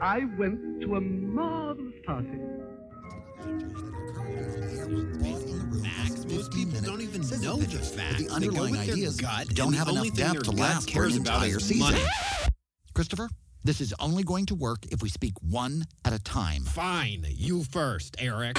I went to a marvelous party. Facts. Most people don't even know the facts. The underlying they go with ideas their gut, don't have enough depth to last for an entire season. money. Christopher, this is only going to work if we speak one at a time. Fine, you first, Eric.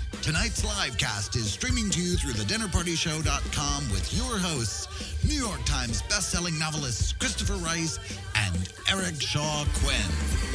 Tonight's live cast is streaming to you through thedinnerpartyshow.com with your hosts, New York Times bestselling novelists Christopher Rice and Eric Shaw Quinn.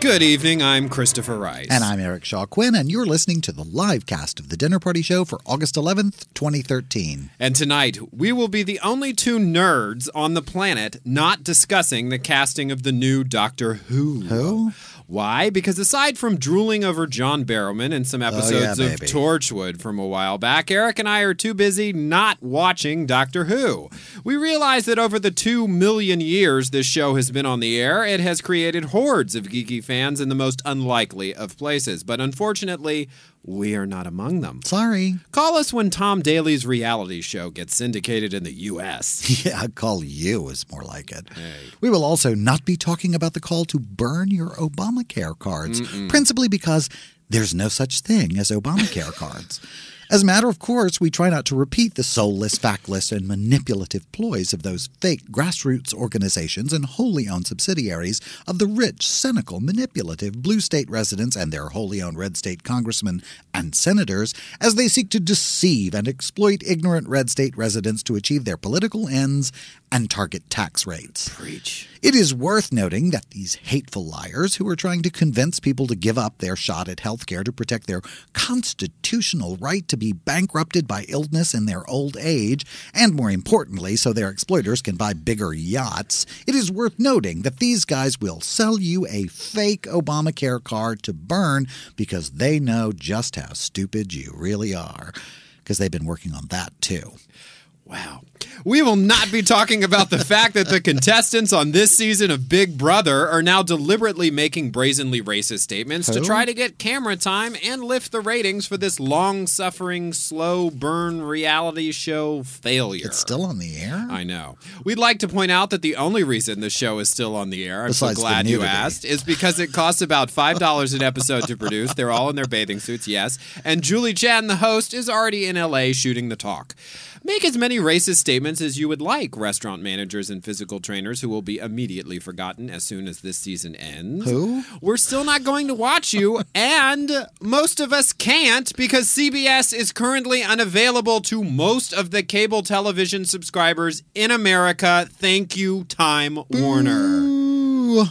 Good evening. I'm Christopher Rice. And I'm Eric Shaw Quinn, and you're listening to the live cast of the Dinner Party Show for August 11th, 2013. And tonight, we will be the only two nerds on the planet not discussing the casting of the new Doctor Who. Who? Why? Because aside from drooling over John Barrowman and some oh, episodes of Oh, baby. Torchwood from a while back, Eric and I are too busy not watching Doctor Who. We realize that over the two million years this show has been on the air, it has created hordes of geeky fans in the most unlikely of places. But unfortunately, we are not among them. Sorry. Call us when Tom Daley's reality show gets syndicated in the U.S. Yeah, call you is more like it. We will also not be talking about the call to burn your Obamacare cards, principally because there's no such thing as Obamacare cards. As a matter of course, we try not to repeat the soulless, factless, and manipulative ploys of those fake grassroots organizations and wholly owned subsidiaries of the rich, cynical, manipulative blue state residents and their wholly owned red state congressmen and senators as they seek to deceive and exploit ignorant red state residents to achieve their political ends and target tax rates. Preach. It is worth noting that these hateful liars who are trying to convince people to give up their shot at health care to protect their constitutional right to be bankrupted by illness in their old age, and more importantly, so their exploiters can buy bigger yachts, it is worth noting that these guys will sell you a fake Obamacare card to burn because they know just how stupid you really are. Because they've been working on that too. Wow. We will not be talking about the fact that the contestants on this season of Big Brother are now deliberately making brazenly racist statements to try to get camera time and lift the ratings for this long suffering, slow burn reality show failure. It's still on the air? I know. We'd like to point out that the only reason the show is still on the air, I'm Besides so glad you asked, is because it costs about $5 an episode to produce. They're all in their bathing suits, yes. And Julie Chen, the host, is already in LA shooting the talk. Make as many racist statements as you would like, restaurant managers and physical trainers who will be immediately forgotten as soon as this season ends. Who? We're still not going to watch you, and most of us can't because CBS is currently unavailable to most of the cable television subscribers in America. Thank you, Time Warner. Ooh.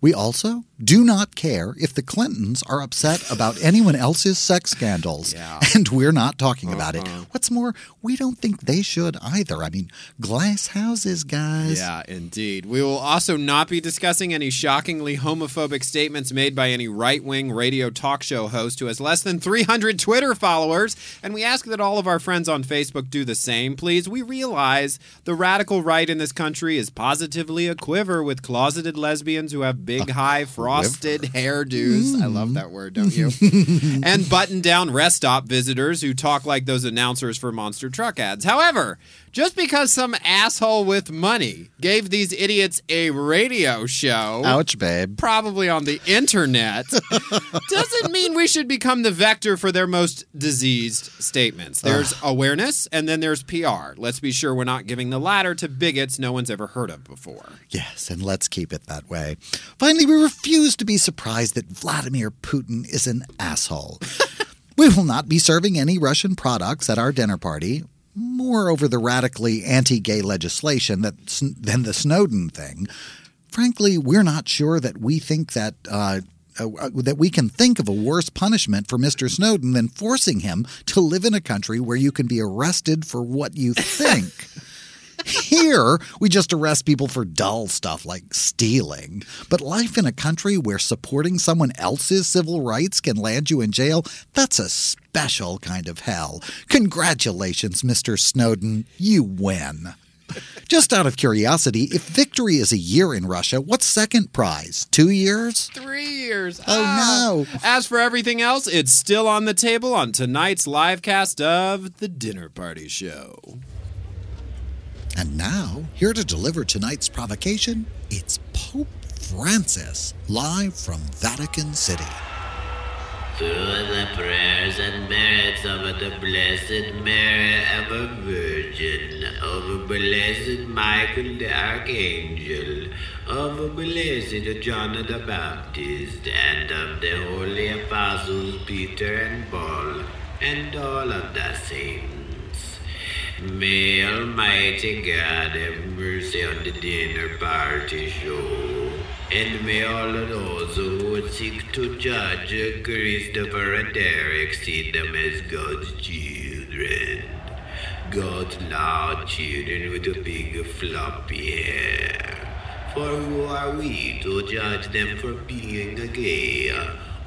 We also do not care if the Clintons are upset about anyone else's sex scandals. Yeah. And we're not talking about it. Uh-huh. What's more, we don't think they should either. I mean, glass houses, guys. Yeah, indeed. We will also not be discussing any shockingly homophobic statements made by any right wing radio talk show host who has less than 300 Twitter followers. And we ask that all of our friends on Facebook do the same, please. We realize the radical right in this country is positively a quiver with closeted lesbians who have big, high, frosted hairdos. I love that word, don't you? and button down rest stop visitors who talk like those announcers for monster truck ads. However, just because some asshole with money gave these idiots a radio show, Ouch, babe. probably on the internet, doesn't mean we should become the vector for their most diseased statements. There's awareness and then there's PR. Let's be sure we're not giving the latter to bigots no one's ever heard of before. Yes, and let's keep it that way. Finally, we refuse to be surprised that Vladimir Putin is an asshole. we will not be serving any Russian products at our dinner party. More over the radically anti gay legislation that, than the Snowden thing. frankly, we're not sure that we think that. Uh, uh, that we can think of a worse punishment for Mr. Snowden than forcing him to live in a country where you can be arrested for what you think. Here, we just arrest people for dull stuff like stealing. But life in a country where supporting someone else's civil rights can land you in jail, that's a special kind of hell. Congratulations, Mr. Snowden. You win. Just out of curiosity, if victory is a year in Russia, what's second prize? Two years? Three years. Oh, Ah. no. As for everything else, it's still on the table on tonight's live cast of The Dinner Party Show. And now, here to deliver tonight's provocation, it's Pope Francis, live from Vatican City. Through the prayers and merits of the Blessed Mary, ever Virgin, of Blessed Michael the Archangel, of Blessed John the Baptist, and of the holy apostles Peter and Paul, and all of the saints. May Almighty God have mercy on the dinner party show. And may all those who seek to judge Christopher and Derek see them as God's children. God's loud children with a big floppy hair. For who are we to judge them for being gay,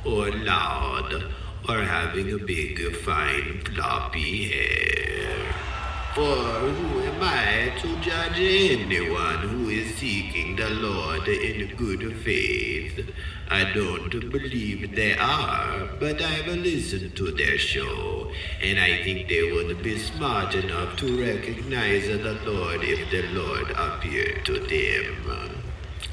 or loud, or having a big fine floppy hair? For who am I to judge anyone who is seeking the Lord in good faith? I don't believe they are, but I've listened to their show, and I think they would be smart enough to recognize the Lord if the Lord appeared to them.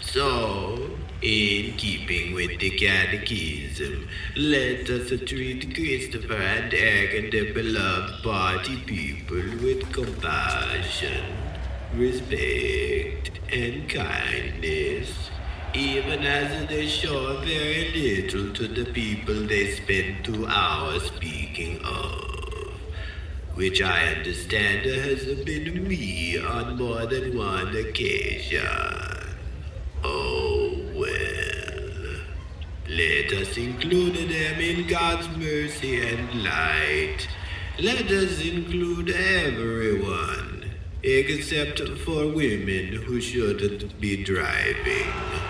So, in keeping with the catechism, let us treat Christopher and Eric and beloved party people with compassion, respect, and kindness, even as they show very little to the people they spend two hours speaking of which I understand has been me on more than one occasion. Oh, well. Let us include them in God's mercy and light. Let us include everyone, except for women who shouldn't be driving.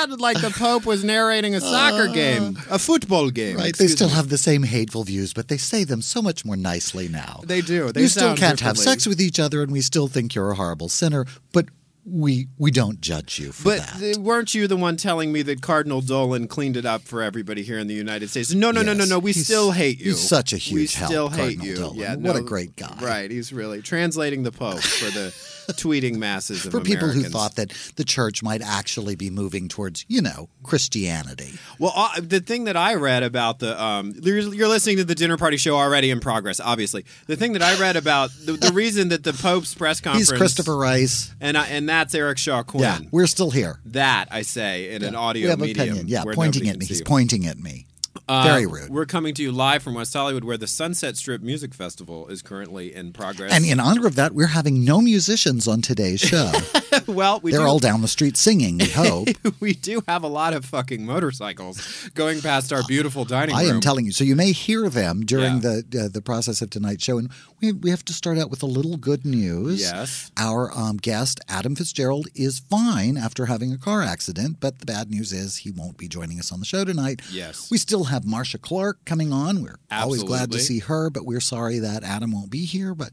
Sounded like the Pope was narrating a soccer uh, game, a football game. Right, they still me. have the same hateful views, but they say them so much more nicely now. They do. They you still can't have sex with each other, and we still think you're a horrible sinner, but we we don't judge you for But that. th- weren't you the one telling me that Cardinal Dolan cleaned it up for everybody here in the United States? No, no, no, no, no. We He's- still hate you. he's such a We huge help, still hate Cardinal you. Dolan. Yeah, What a great guy. Right. He's really translating the Pope for the tweeting masses of for people who thought that the church might actually be moving towards, you know, Christianity. Well, uh, the thing that I read about the um, you're, you're listening to the dinner party show already in progress. Obviously, the thing that I read about the, the reason that the Pope's press conference. He's Christopher Rice. and I, and that's Eric Shaw Quinn. Yeah, we're still here. that I say in an audio medium. opinion. Yeah, pointing at me. He's you. pointing at me. Uh, Very rude. We're coming to you live from West Hollywood, where the Sunset Strip Music Festival is currently in progress. And in honor of that, we're having no musicians on today's show. well, we They're do, all down the street singing, we hope. we do have a lot of fucking motorcycles going past our beautiful dining I room. I am telling you. So you may hear them during Yeah. the uh, the process of tonight's show, and we we have to start out with a little good news. Yes. our um, guest Adam Fitzgerald is fine after having a car accident, but the bad news is he won't be joining us on the show tonight. Yes. we still have Marcia Clark coming on. We're always glad to see her, but we're sorry that Adam won't be here. But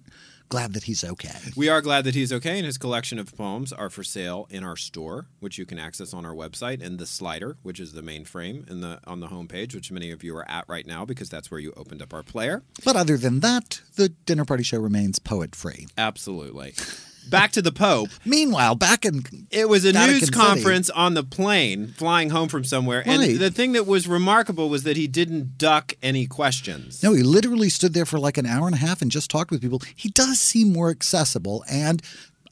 glad that he's okay. We are glad that he's okay, and his collection of poems are for sale in our store, which you can access on our website, and the slider, which is the main frame in the on the homepage, which many of you are at right now because that's where you opened up our player. But other than that, the dinner party show remains poet free. Absolutely. Back to the Pope. Meanwhile, back in It was a Vatican news City. conference on the plane flying home from somewhere, and the thing that was remarkable was that he didn't duck any questions. No, he literally stood there for like an hour and a half and just talked with people. He does seem more accessible, and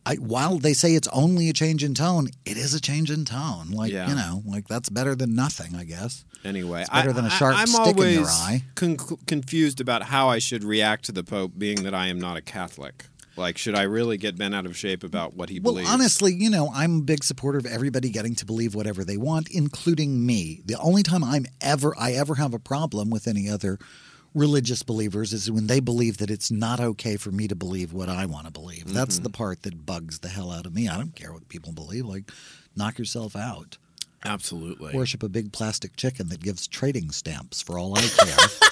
I, while they say it's only a change in tone, it is a change in tone. Like Yeah. you know, like that's better than nothing, I guess. Anyway, It's better I, than a sharp I'm stick in your eye. con- confused about how I should react to the Pope, being that I am not a Catholic. Like, should I really get bent out of shape about what he Well, believes? honestly, you know, I'm a big supporter of everybody getting to believe whatever they want, including me. The only time I'm ever I ever have a problem with any other religious believers is when they believe that it's not okay for me to believe what I want to believe. That's Mm-hmm. the part that bugs the hell out of me. I don't care what people believe. Like, knock yourself out. absolutely. Worship a big plastic chicken that gives trading stamps for all I care.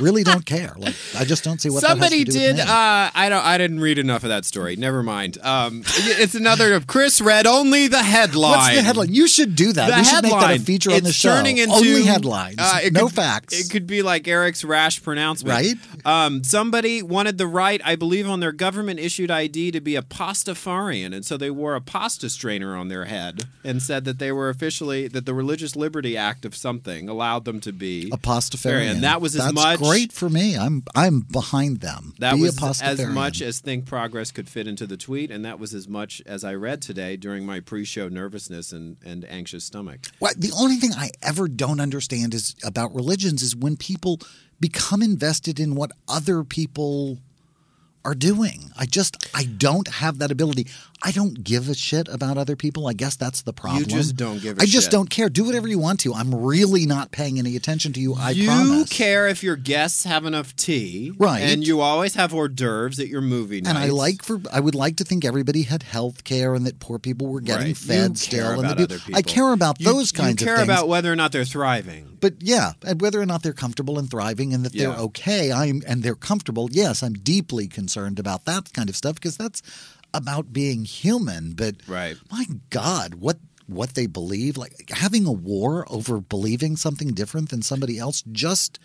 really don't care. Like, I just don't see what Somebody did. Uh, I don't. I didn't read enough of that story. Never mind. Um, it's another of Chris read only the headline. What's the headline? You should do that. The we should headline. make that a feature on the show. Turning into, Only headlines, uh, no could- facts. It could be like Eric's rash pronouncement, Right? Um, somebody wanted the right, I believe, on their government issued ID to be a pastafarian, and so they wore a pasta strainer on their head and said that they were officially that the Religious Liberty Act of something allowed them to be a pastafarian. And that was as That's much great for me. I'm I'm behind them. That Be was as much as Think Progress could fit into the tweet, and that was as much as I read today during my pre-show nervousness and, and anxious stomach. Well, the only thing I ever don't understand is about religions is when people become invested in what other people are doing. I just I don't have that ability. I don't give a shit about other people. I guess that's the problem. You just don't give a I shit. I just don't care. Do whatever you want to. I'm really not paying any attention to you. I promise. you promise. care if your guests have enough tea, Right. And you always have hors d'oeuvres at your movie nights. And I like for I would like to think everybody had health care and that poor people were getting Right. fed you still. Care and other peop- I care about You- those kinds of things. You care of things. about whether or not they're thriving. but yeah, and whether or not they're comfortable and thriving and that they're okay, I'm and they're comfortable. Yes, I'm deeply concerned about that kind of stuff because that's about being human. But Right. my God, what what they believe, like having a war over believing something different than somebody else, just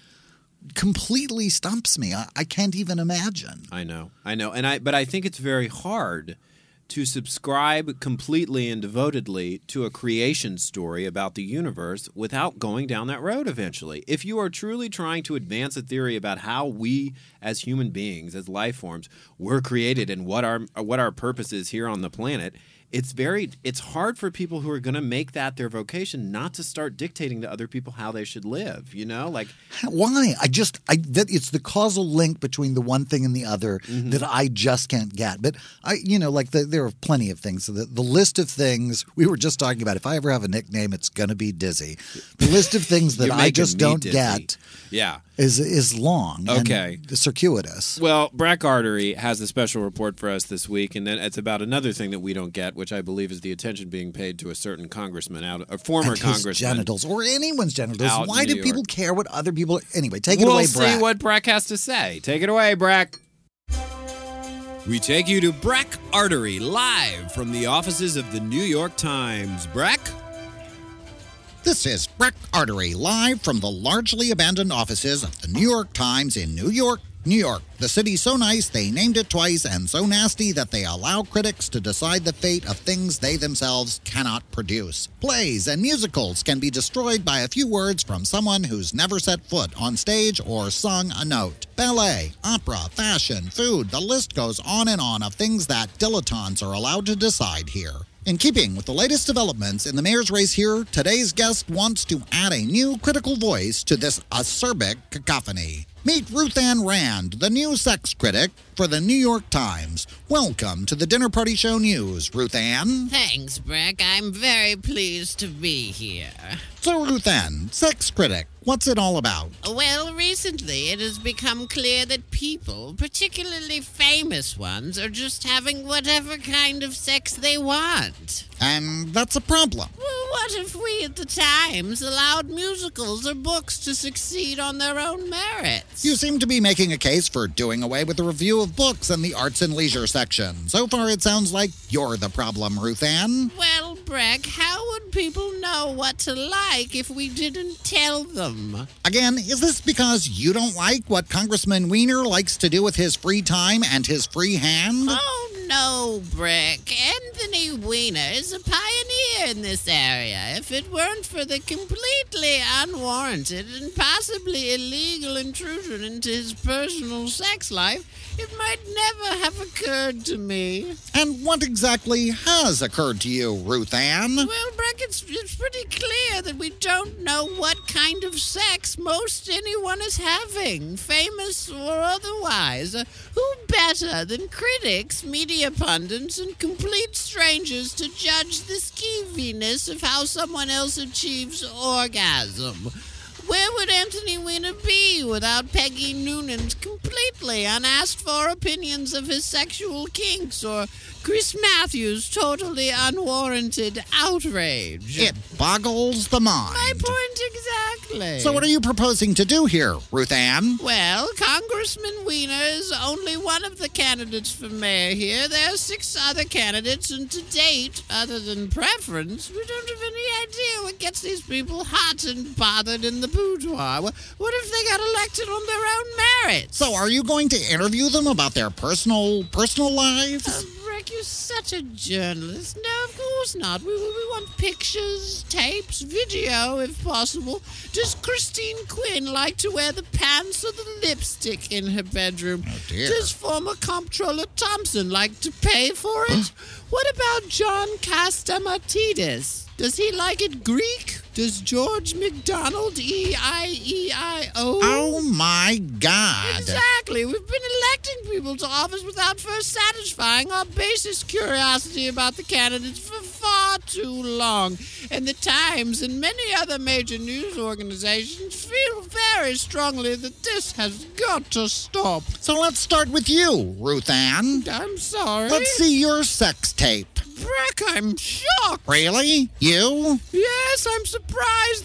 completely stumps me. I, I can't even imagine. I know, I know, and I. But I think it's very hard to subscribe completely and devotedly to a creation story about the universe without going down that road eventually. If you are truly trying to advance a theory about how we as human beings, as life forms, were created and what our what our purpose is here on the planet, it's very it's hard for people who are going to make that their vocation not to start dictating to other people how they should live, you know? Like Why? I just I that it's the causal link between the one thing and the other Mm-hmm. that I just can't get. But I, you know, like the, there are plenty of things. The, the list of things we were just talking about. If I ever have a nickname, it's gonna be Dizzy. The list of things that I just don't dizzy. get yeah. is is long. and Okay. circuitous. Well, Breck Artery has a special report for us this week, and then it's about another thing that we don't get, which I believe is the attention being paid to a certain congressman out, a former and his congressman. genitals or anyone's genitals. Out Why do people care what other people? Are? Anyway, take it we'll away, see Brad. what Breck has to say. Take it away, Breck. We take you to Breck Artery live from the offices of the New York Times. Breck. This is Breck Artery live from the largely abandoned offices of the New York Times in New York, New York. The city so nice they named it twice and so nasty that they allow critics to decide the fate of things they themselves cannot produce. Plays and musicals can be destroyed by a few words from someone who's never set foot on stage or sung a note. Ballet, opera, fashion, food, the list goes on and on of things that dilettantes are allowed to decide here. In keeping with the latest developments in the mayor's race here, today's guest wants to add a new critical voice to this acerbic cacophony. Meet Ruth Ann Rand, the new sex critic for the New York Times. Welcome to the Dinner Party Show News, Ruth Ann. Thanks, Breck. I'm very pleased to be here. So, Ruth Ann, sex critic, what's it all about? Well, recently it has become clear that people, particularly famous ones, are just having whatever kind of sex they want. And that's a problem. Well, what if we at the Times allowed musicals or books to succeed on their own merits? You seem to be making a case for doing away with the review of books in the arts and leisure section. So far, it sounds like you're the problem, Ruth Ann. Well, Breck, how would people know what to like if we didn't tell them? Again, is this because you don't like what Congressman Weiner likes to do with his free time and his free hand? Oh, no, Brick, Anthony Weiner is a pioneer in this area. If it weren't for the completely unwarranted and possibly illegal intrusion into his personal sex life, it might never have occurred to me. And what exactly has occurred to you, Ruth Ann? Well, Breck, it's, it's pretty clear that we don't know what kind of sex most anyone is having, famous or otherwise. Uh, who better than critics, media pundits, and complete strangers to judge the skeeviness of how someone else achieves orgasm? Where would Anthony Weiner be without Peggy Noonan's completely unasked for opinions of his sexual kinks or Chris Matthews' totally unwarranted outrage? It boggles the mind. My point exactly. So, what are you proposing to do here, Ruth Ann? Well, Congressman Weiner is only one of the candidates for mayor here. There are six other candidates, and to date, other than preference, we don't have any idea what gets these people hot and bothered in the boudoir. What, what if they got elected on their own merits? So, are you going to interview them about their personal personal lives? Uh, Rick, you're such a journalist. No, of course not. We, we, we want pictures, tapes, video, if possible. Does Christine Quinn like to wear the pants or the lipstick in her bedroom? Oh, dear. Does former Comptroller Thompson like to pay for it? what about John Catsimatidis? Does he like it Greek? Does George McDonald E I E I O? Oh my God! Exactly. We've been electing people to office without first satisfying our basest curiosity about the candidates for far too long. And the Times and many other major news organizations feel very strongly that this has got to stop. So let's start with you, Ruth Ann. I'm sorry. Let's see your sex tape. Breck, I'm shocked. Really? You? Yes, I'm surprised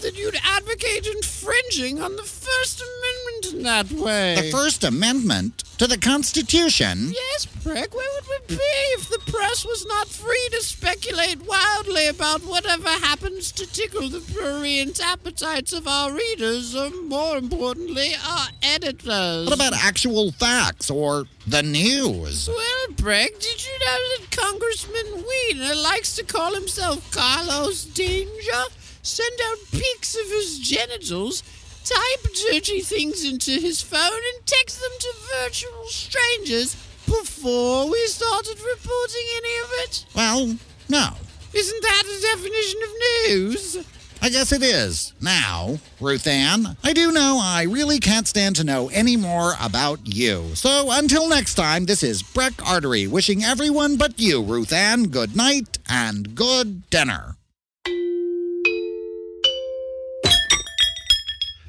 that you'd advocate infringing on the First Amendment in that way. The First Amendment to the Constitution? Yes, Breck, where would we be if the press was not free to speculate wildly about whatever happens to tickle the prurient appetites of our readers, or more importantly, our editors? What about actual facts or the news? Well, Breck, did you know that Congressman Weiner likes to call himself Carlos Danger? Send out pics of his genitals, type dirty things into his phone, and text them to virtual strangers before we started reporting any of it? Well, no. Isn't that a definition of news? I guess it is. Now, Ruth Ann, I do know I really can't stand to know any more about you. So until next time, this is Breck Artery wishing everyone but you, Ruth Ann, good night and good dinner.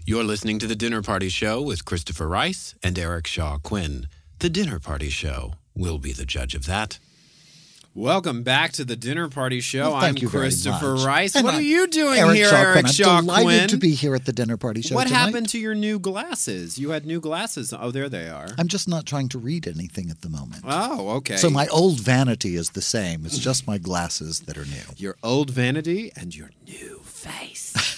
You're listening to The Dinner Party Show with Christopher Rice and Eric Shaw Quinn. The Dinner Party Show. We'll be the judge of that. Welcome back to the Dinner Party Show. Well, I'm Christopher. Rice. And what I'm are you doing here, Eric here, Shaw Eric Quinn. I'm Shaw delighted Quinn? to be here at the dinner party show what tonight. happened to your new glasses? You had new glasses. Oh, there they are. I'm just not trying to read anything at the moment. Oh, okay. So my old vanity is the same. It's just my glasses that are new. your old vanity and your new face.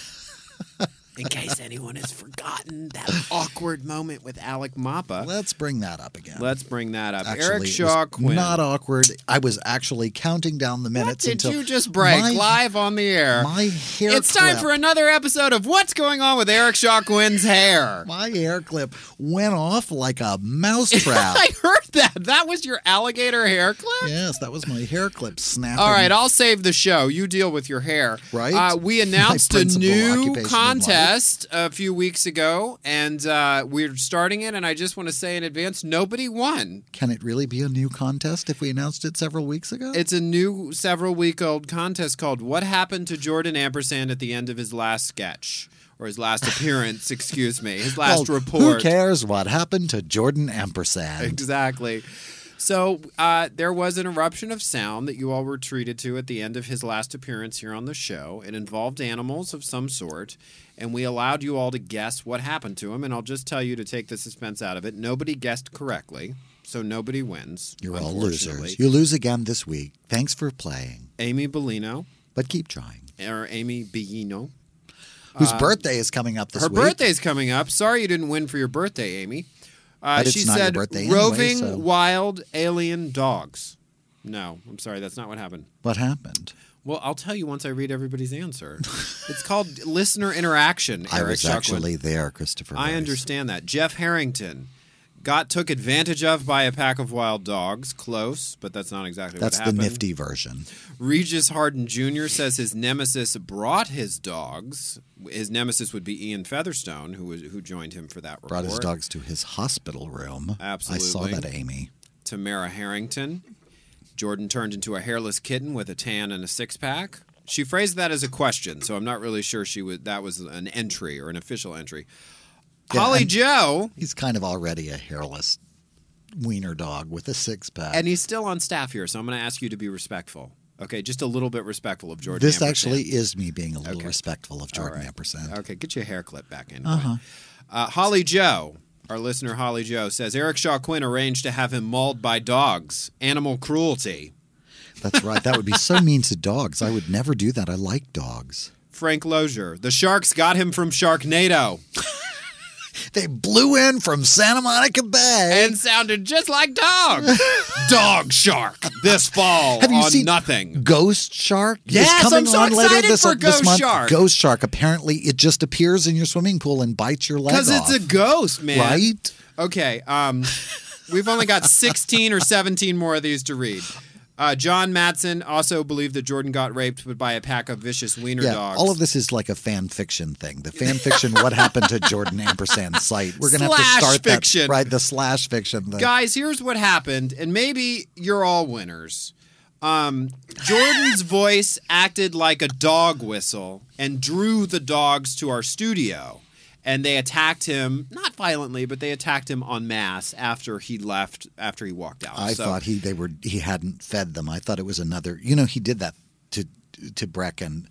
In case anyone has forgotten that awkward moment with Alec Mapa, Let's bring that up again. let's bring that up. Actually, Eric Shaw Quinn. Not awkward. I was actually counting down the what minutes did until you just break my, live on the air? My hair. it's time for another episode of What's Going On with Eric Shaw Quinn's hair. My hair clip went off like a mousetrap. I heard that. That was your alligator hair clip? yes, that was my hair clip snapping. All right, I'll save the show. You deal with your hair. Right? Uh, we announced a new occupation a few weeks ago, and uh, we're starting it. And I just want to say in advance, nobody won. Can it really be a new contest if we announced it several weeks ago? It's a new, several week old contest called "What Happened to Jordan Ampersand at the End of His Last Sketch." Or his last appearance, excuse me, his last Well, report. Who cares what happened to Jordan Ampersand? Exactly. So uh, there was an eruption of sound that you all were treated to at the end of his last appearance here on the show. It involved animals of some sort, and we allowed you all to guess what happened to him. And I'll just tell you to take the suspense out of it. Nobody guessed correctly, so nobody wins. You're all losers. You lose again this week. Thanks for playing, Amy Bellino but keep trying. or Amy Bellino. Whose birthday is coming up this Uh, Her week? birthday's coming up. Sorry you didn't win for your birthday, Amy. Uh, But it's she not your said birthday anyway, roving so- wild alien dogs. No, I'm sorry, that's not what happened. What happened? Well, I'll tell you once I read everybody's answer. it's called listener interaction. I was actually there, Christopher. I Rice. understand that. Jeff Harrington got took advantage of by a pack of wild dogs. Close, but that's not exactly That's what the nifty version. Regis Harden Jr. says his nemesis brought his dogs. His nemesis would be Ian Featherstone, who was who joined him for that report. Brought his dogs to his hospital room. Absolutely. I saw that, Amy. Tamara Harrington. Jordan turned into a hairless kitten with a tan and a six pack. She phrased that as a question, so I'm not really sure she would. That was an entry or an official entry. Yeah, Holly Joe, He's kind of already a hairless wiener dog with a six pack. and he's still on staff here, so I'm going to ask you to be respectful. Okay, just a little bit respectful of Jordan. this Ampersand. actually is me being a little Okay. respectful of Jordan right. Ampersand. Okay, get your hair clip back in. Uh-huh. Uh, Holly Joe, our listener Holly Joe, says Eric Shaw Quinn arranged to have him mauled by dogs. Animal cruelty. That's right. That would be so mean to dogs. I would never do that. I like dogs. Frank Lozier. The Sharks got him from Sharknado They blew in from Santa Monica Bay. and sounded just like dogs. Dog Shark this fall Have you on seen Nothing. Ghost Shark Yes, is coming I'm so on later excited this, for this Ghost month. Shark. Ghost Shark. Apparently, it just appears in your swimming pool and bites your leg Because it's a ghost, man. right. Okay. Um, we've only got 16 or 17 more of these to read. Uh, John Matson also believed that Jordan got raped but by a pack of vicious wiener Yeah, dogs. all of this is like a fan fiction thing. The fan fiction, what happened to Jordan Ampersand site? We're gonna have to Slash start fiction. that right. The slash fiction thing. Guys, here's what happened, and maybe you're all winners. Um, Jordan's voice acted like a dog whistle and drew the dogs to our studio. And they attacked him, not violently, but they attacked him en masse after he left, after he walked out. I So- thought he they were he hadn't fed them. I thought it was another. You know, he did that to to Breck and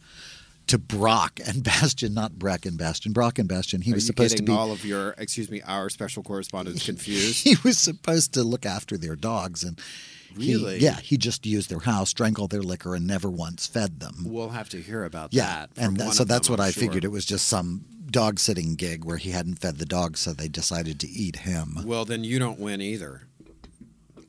to Brock and Bastion, not Breck and Bastion. Brock and Bastion. He Are was supposed to be. all of your, excuse me, our special correspondents confused? he was supposed to look after their dogs and. He- Really? yeah, he just used their house, drank all their liquor, and never once fed them. we'll have to hear about Yeah, that. Yeah, and that, so that's them, what I'm I sure. figured. It was just some dog sitting gig where he hadn't fed the dogs, so they decided to eat him. Well, then you don't win either.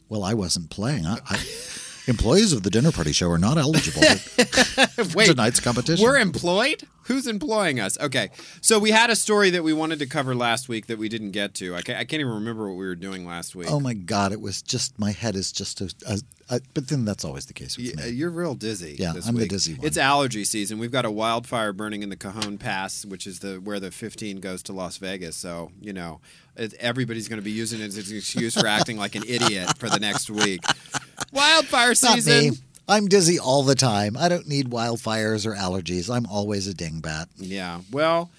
Well, I wasn't playing. I, I, employees of the dinner party show are not eligible Wait, tonight's competition. We're employed? Who's employing us? Okay. So we had a story that we wanted to cover last week that we didn't get to. I can't, I can't even remember what we were doing last week. oh my god! It was just my head is just a. a, a but then that's always the case with Yeah, me. you're real dizzy. Yeah, I'm the dizzy one. It's allergy season. We've got a wildfire burning in the Cajon Pass, which is the where the 15 goes to Las Vegas. So you know, it, everybody's going to be using it as an excuse for acting like an idiot for the next week. Wildfire season. I'm dizzy all the time. I don't need wildfires or allergies. I'm always a dingbat. Yeah. Well,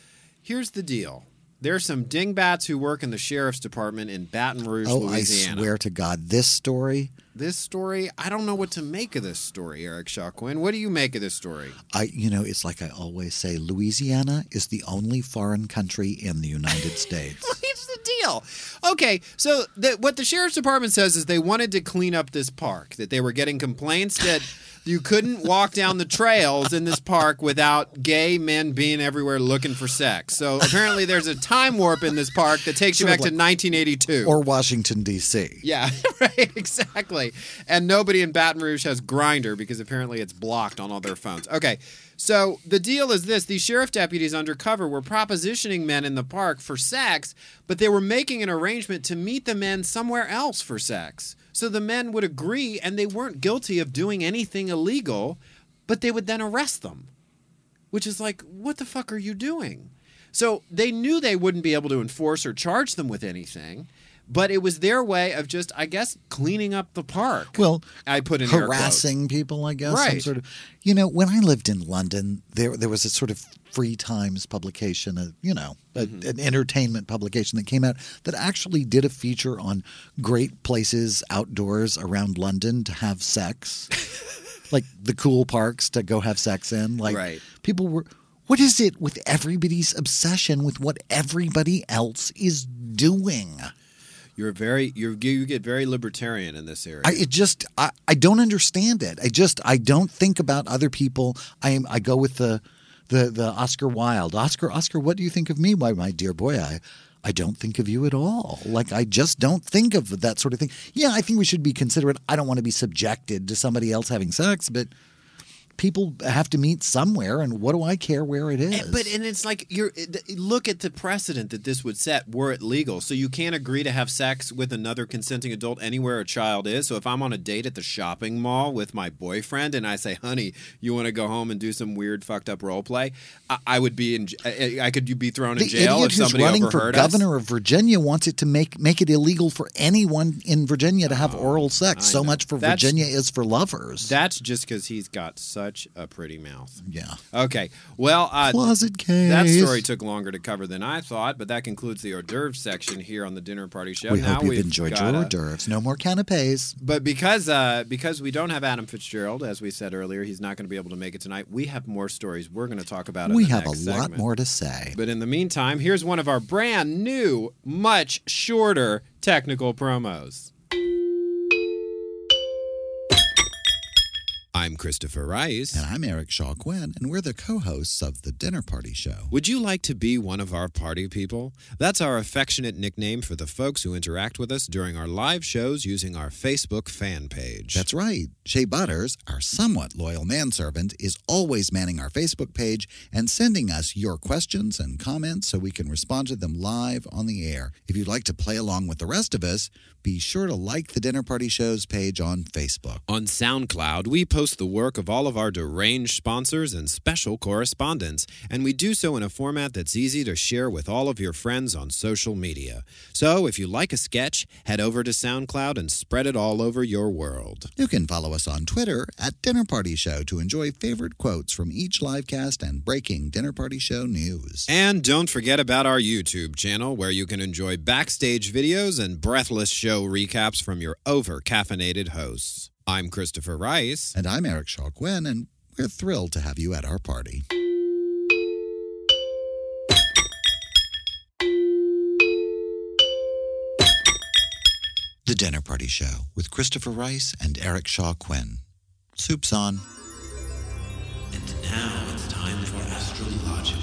here's the deal. There's some dingbats who work in the sheriff's department in Baton Rouge, Oh, Louisiana. I swear to God, this story. This story, I don't know what to make of this story, Eric Shaw What do you make of this story? I, you know, it's like I always say. Louisiana is the only foreign country in the United States. Here's the deal. Okay, so the, what the sheriff's department says is they wanted to clean up this park, that they were getting complaints that you couldn't walk down the trails in this park without gay men being everywhere looking for sex. So apparently there's a time warp in this park that takes you back of to 1982. or Washington D.C. Yeah, right, exactly. And nobody in Baton Rouge has Grindr because apparently it's blocked on all their phones. Okay, so the deal is this these sheriff deputies undercover were propositioning men in the park for sex, but they were making an arrangement to meet the men somewhere else for sex. So the men would agree and they weren't guilty of doing anything illegal, but they would then arrest them which is like, what the fuck are you doing? So they knew they wouldn't be able to enforce or charge them with anything, but it was their way of just, I guess, cleaning up the park. Well, I put in harassing people, I guess. Some Right. sort of, you know, when I lived in London, there there was a sort of Free Times publication, a, you know, a, Mm-hmm. an entertainment publication that came out that actually did a feature on great places outdoors around London to have sex, like the cool parks to go have sex in. Like Right. people were. What is it with everybody's obsession with what everybody else is doing? You're very, you you get very libertarian in this area. I it just I, I don't understand it. I just I don't think about other people. I am I go with the the the Oscar Wilde. Oscar Oscar, what do you think of me? Why my dear boy, I I don't think of you at all. Like, I just don't think of that sort of thing. Yeah, I think we should be considerate. I don't want to be subjected to somebody else having sex, but people have to meet somewhere, and what do I care where it is? But and it's like you're eh, look at the precedent that this would set were it legal. So you can't agree to have sex with another consenting adult anywhere a child is. So if I'm on a date at the shopping mall with my boyfriend and I say, "Honey, you want to go home and do some weird fucked up role play?" I, I would be in. I eh, eh, I could be thrown in the jail idiot if who's somebody running for overheard us. governor of Virginia wants it to make make it illegal for anyone in Virginia to have oh, oral sex. Oh, I So know. much for That's- Virginia is for lovers. That's just because he's got such a pretty mouth. yeah. Okay. Well, uh, Closet case. That story took longer to cover than I thought, but that concludes the hors d'oeuvres section here on the dinner party show. We now hope you've enjoyed your hors d'oeuvres. No more canapes. But because uh, because we don't have Adam Fitzgerald, as we said earlier, he's not going to be able to make it tonight. We have more stories we're going to talk about. in We have a lot segment. more to say. But in the meantime, here's one of our brand new, much shorter technical promos. I'm Christopher Rice. And I'm Eric Shaw Quinn, and we're the co hosts of The Dinner Party Show. Would you like to be one of our party people? That's our affectionate nickname for the folks who interact with us during our live shows using our Facebook fan page. That's right. Shea Butters, our somewhat loyal manservant, is always manning our Facebook page and sending us your questions and comments so we can respond to them live on the air. If you'd like to play along with the rest of us, be sure to like the Dinner Party Show's page on Facebook. On SoundCloud, we post the work of all of our deranged sponsors and special correspondents, and we do so in a format that's easy to share with all of your friends on social media. So if you like a sketch, head over to SoundCloud and spread it all over your world. You can follow us on Twitter at Dinner Party Show to enjoy favorite quotes from each livecast and breaking Dinner Party Show news. And don't forget about our YouTube channel, where you can enjoy backstage videos and breathless show recaps from your over caffeinated hosts. I'm Christopher Rice. And I'm Eric Shaw Quinn, and we're thrilled to have you at our party. The Dinner Party Show with Christopher Rice and Eric Shaw Quinn. Soup's on. And now it's time for astrological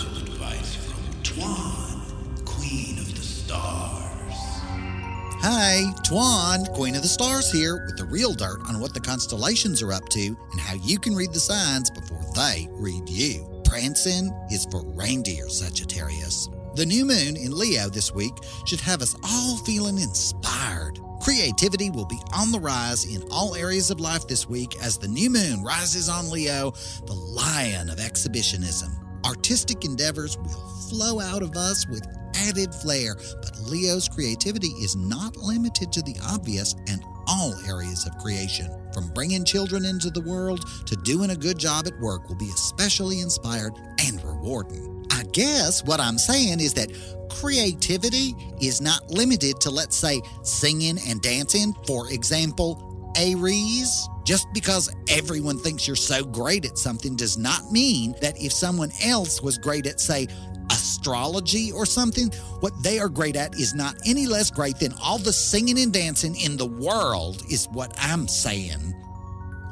Hi, Twan, Queen of the Stars here, with the real dirt on what the constellations are up to and how you can read the signs before they read you. Prancing is for reindeer, Sagittarius. The new moon in Leo this week should have us all feeling inspired. Creativity will be on the rise in all areas of life this week as the new moon rises on Leo, the lion of exhibitionism. Artistic endeavors will flow out of us with added flair, but Leo's creativity is not limited to the obvious and all areas of creation. From bringing children into the world to doing a good job at work will be especially inspired and rewarding. I guess what I'm saying is that creativity is not limited to, let's say, singing and dancing. For example, Aries. Just because everyone thinks you're so great at something does not mean that if someone else was great at, say, astrology or something, what they are great at is not any less great than all the singing and dancing in the world, is what I'm saying.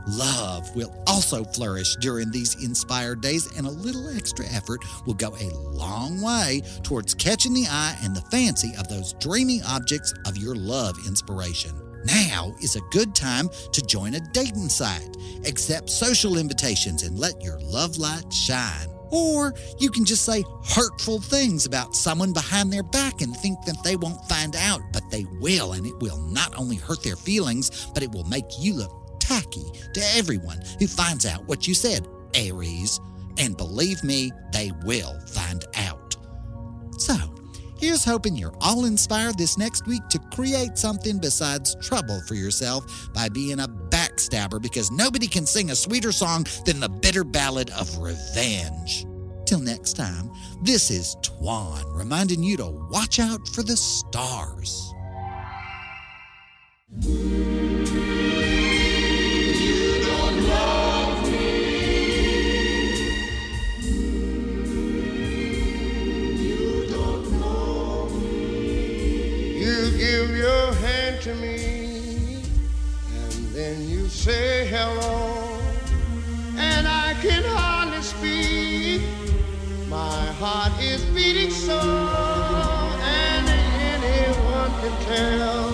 Love will also flourish during these inspired days, and a little extra effort will go a long way towards catching the eye and the fancy of those dreamy objects of your love inspiration. Now is a good time to join a dating site, accept social invitations, and let your love light shine. Or you can just say hurtful things about someone behind their back and think that they won't find out, but they will, and it will not only hurt their feelings, but it will make you look tacky to everyone who finds out what you said, Aries. And believe me, they will find out. So, here's hoping you're all inspired this next week to create something besides trouble for yourself by being a backstabber because nobody can sing a sweeter song than the bitter ballad of revenge. Till next time, this is Twan reminding you to watch out for the stars. Give your hand to me, and then you say hello, and I can hardly speak. My heart is beating so, and well.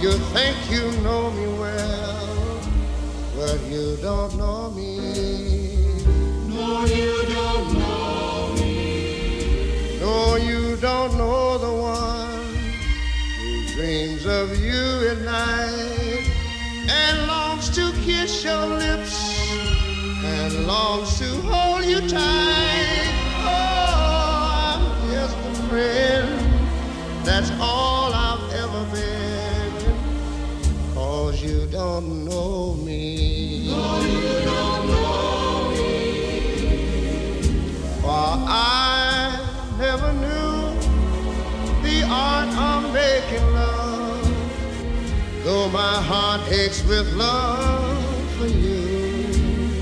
You think you know me well, but you don't know me. No, you don't know me. No, you don't know the one dreams of you at night and longs to kiss your lips and longs to hold you tight. Oh, I'm just a friend. That's all I've ever been. Cause you don't know me. My heart aches with love for you.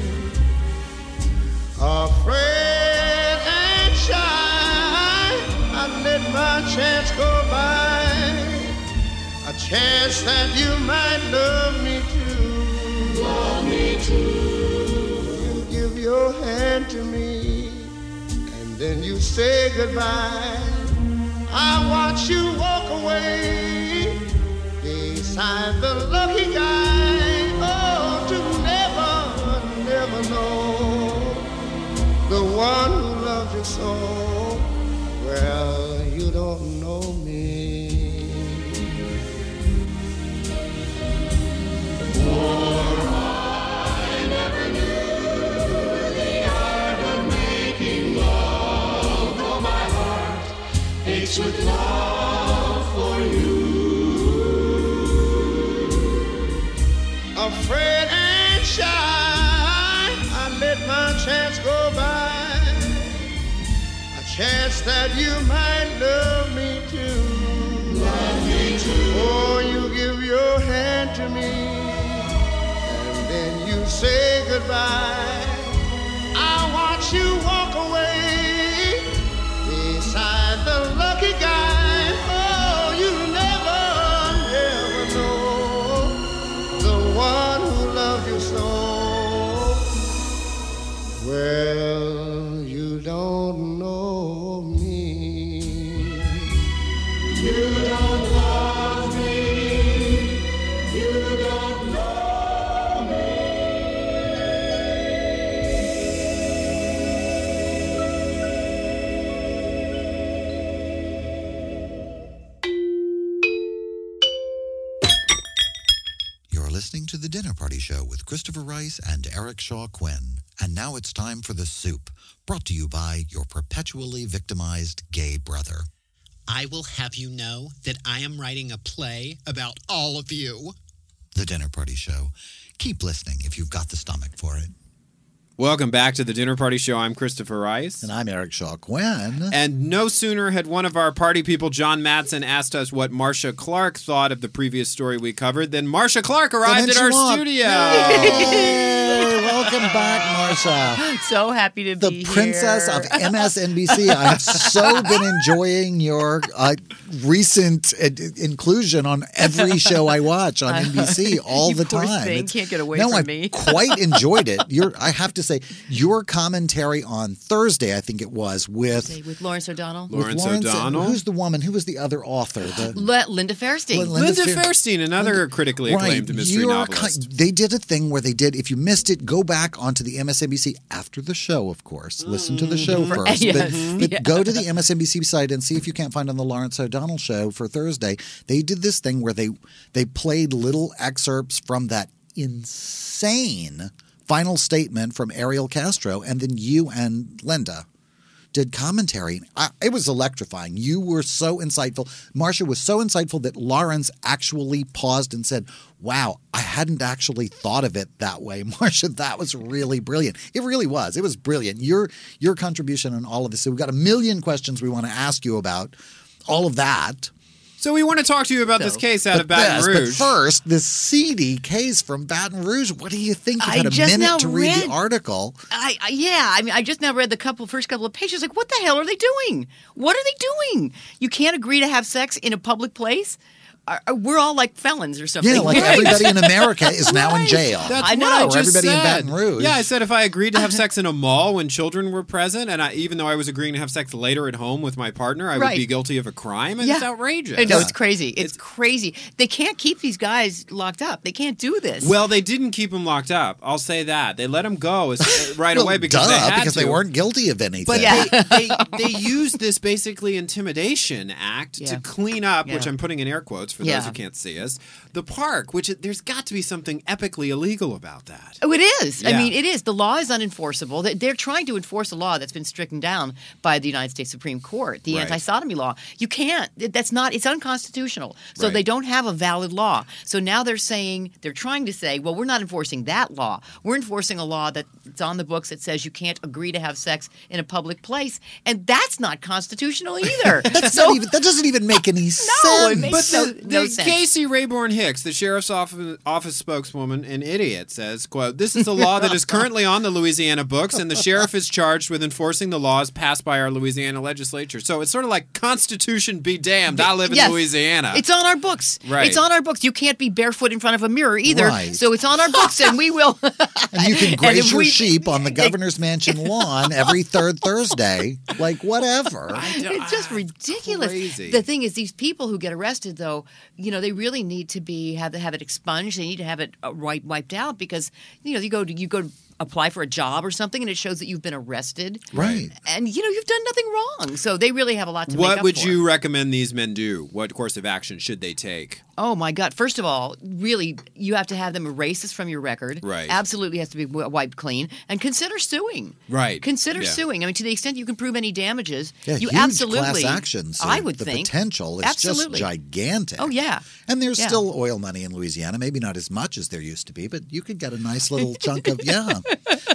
Afraid and shy, I let my chance go by. A chance that you might love me too. Love me too. You give your hand to me, and then you say goodbye. I watch you walk away beside the lucky guy. That you might love me too. Love me too. Oh, you give your hand to me, and then you say goodbye. Christopher Rice and Eric Shaw Quinn. And now it's time for The Soup, brought to you by your perpetually victimized gay brother. I will have you know that I am writing a play about all of you. The Dinner Party Show. Keep listening if you've got the stomach for it. Welcome back to the Dinner Party Show. I'm Christopher Rice. And I'm Eric Shaw Quinn. And no sooner had one of our party people, John Matson, asked us what Marcia Clark thought of the previous story we covered than Marcia Clark arrived at our studio. Yay! Welcome back, Marcia. So happy to The be The princess here. of MSNBC. I have so been enjoying your uh, recent uh, inclusion on every show I watch on NBC all You the poor time. thing, It's- can't get away no, from I me. quite enjoyed it. Your, I have to say, your commentary on Thursday, I think it was, with, Say, with Lawrence O'Donnell. with Lawrence Lawrence and- O'Donnell. who's the woman? Who was the other author? The, Le- Linda Fairstein. Linda Linda Fairstein, another critically acclaimed mystery You're novelist. ki- they did a thing where they did, if you missed it, go back onto the MSNBC after the show, of course. Listen to the show Mm-hmm. first. Yes. But, but go to the MSNBC site and see if you can't find on the Lawrence O'Donnell show for Thursday. They did this thing where they they played little excerpts from that insane final statement from Ariel Castro, and then you and Linda did commentary. I, it was electrifying. You were so insightful. Marcia was so insightful that Lawrence actually paused and said, Wow, I hadn't actually thought of it that way. Marcia, that was really brilliant. It really was. It was brilliant. Your your contribution on all of this. So we've got a million questions we want to ask you about all of that. So we want to talk to you about this case out of Baton this- Rouge. But first, this seedy case from Baton Rouge. What do you think? You've I had a just minute now to read, read- the article. I, I yeah, I mean, I just now read the couple first couple of pages. Like, what the hell are they doing? What are they doing? You can't agree to have sex in a public place. Are, are- we're all like felons or something. Yeah, like everybody in America is now in jail. That's I what know. I just everybody in. Baton Rouge. Yeah, I said if I agreed to have sex in a mall when children were present, and I, even though I was agreeing to have sex later at home with my partner, I would be guilty of a crime, and Yeah. it's outrageous. No, know it's crazy. It's, It's- crazy. They can't keep these guys locked up. They can't do this. Well, they didn't keep them locked up. I'll say that they let them go as, uh, right Well, away because duh, they had because to. they weren't guilty of anything. But Yeah. they, they they used this basically intimidation act Yeah. to clean up, which I'm putting in air quotes for Yeah. those who can't see us, the park. Which there's got to be something epically illegal about that. Oh, it is. I mean, it is. The law is unenforceable. They- They're trying to enforce a law that's been stricken down by the United States Supreme Court, the Right. anti-sodomy law. You can't. That's not. It's unconstitutional. So Right. they don't have a valid law. So now they're saying they're trying to say, well, we're not enforcing that law. We're enforcing a law that's on the books that says you can't agree to have sex in a public place, and that's not constitutional either. That's so not even, that doesn't even make any No, sense. it makes But no, the, no the sense. Casey Rayborn Hicks, the sheriff's office, office spokeswoman and idiot, says, "quote This is a law that is currently on the Louisiana books, and the sheriff is charged with enforcing the laws passed by our Louisiana legislature. So it's sort of like Constitution be damned. I live in Yes. Louisiana. It's on our books. Right. It's on our books. You can't be barefoot in front of a mirror either. Right. So it's on our books, and we will. and you can graze your we- sheep on the governor's mansion lawn every third Thursday. Like, whatever. it's just ridiculous. crazy. The thing is, these people who get arrested, though, you know, they really need to be have have it expunged. They need to have it uh, wipe, wiped out because you know you go to you go to apply for a job or something, and it shows that you've been arrested, Right. and you know you've done nothing wrong. So they really have a lot to make what would for. you recommend these men do? What course of action should they take? Oh my God! First of all, really, you have to have them erase this from your record. Right. Absolutely has to be wiped clean, and consider suing. Right. Consider Yeah. suing. I mean, to the extent you can prove any damages, Yeah, you huge absolutely. class actions. so I would the think potential is absolutely. just gigantic. Oh yeah. And there's Yeah. still oil money in Louisiana. Maybe not as much as there used to be, but you could get a nice little chunk of yeah.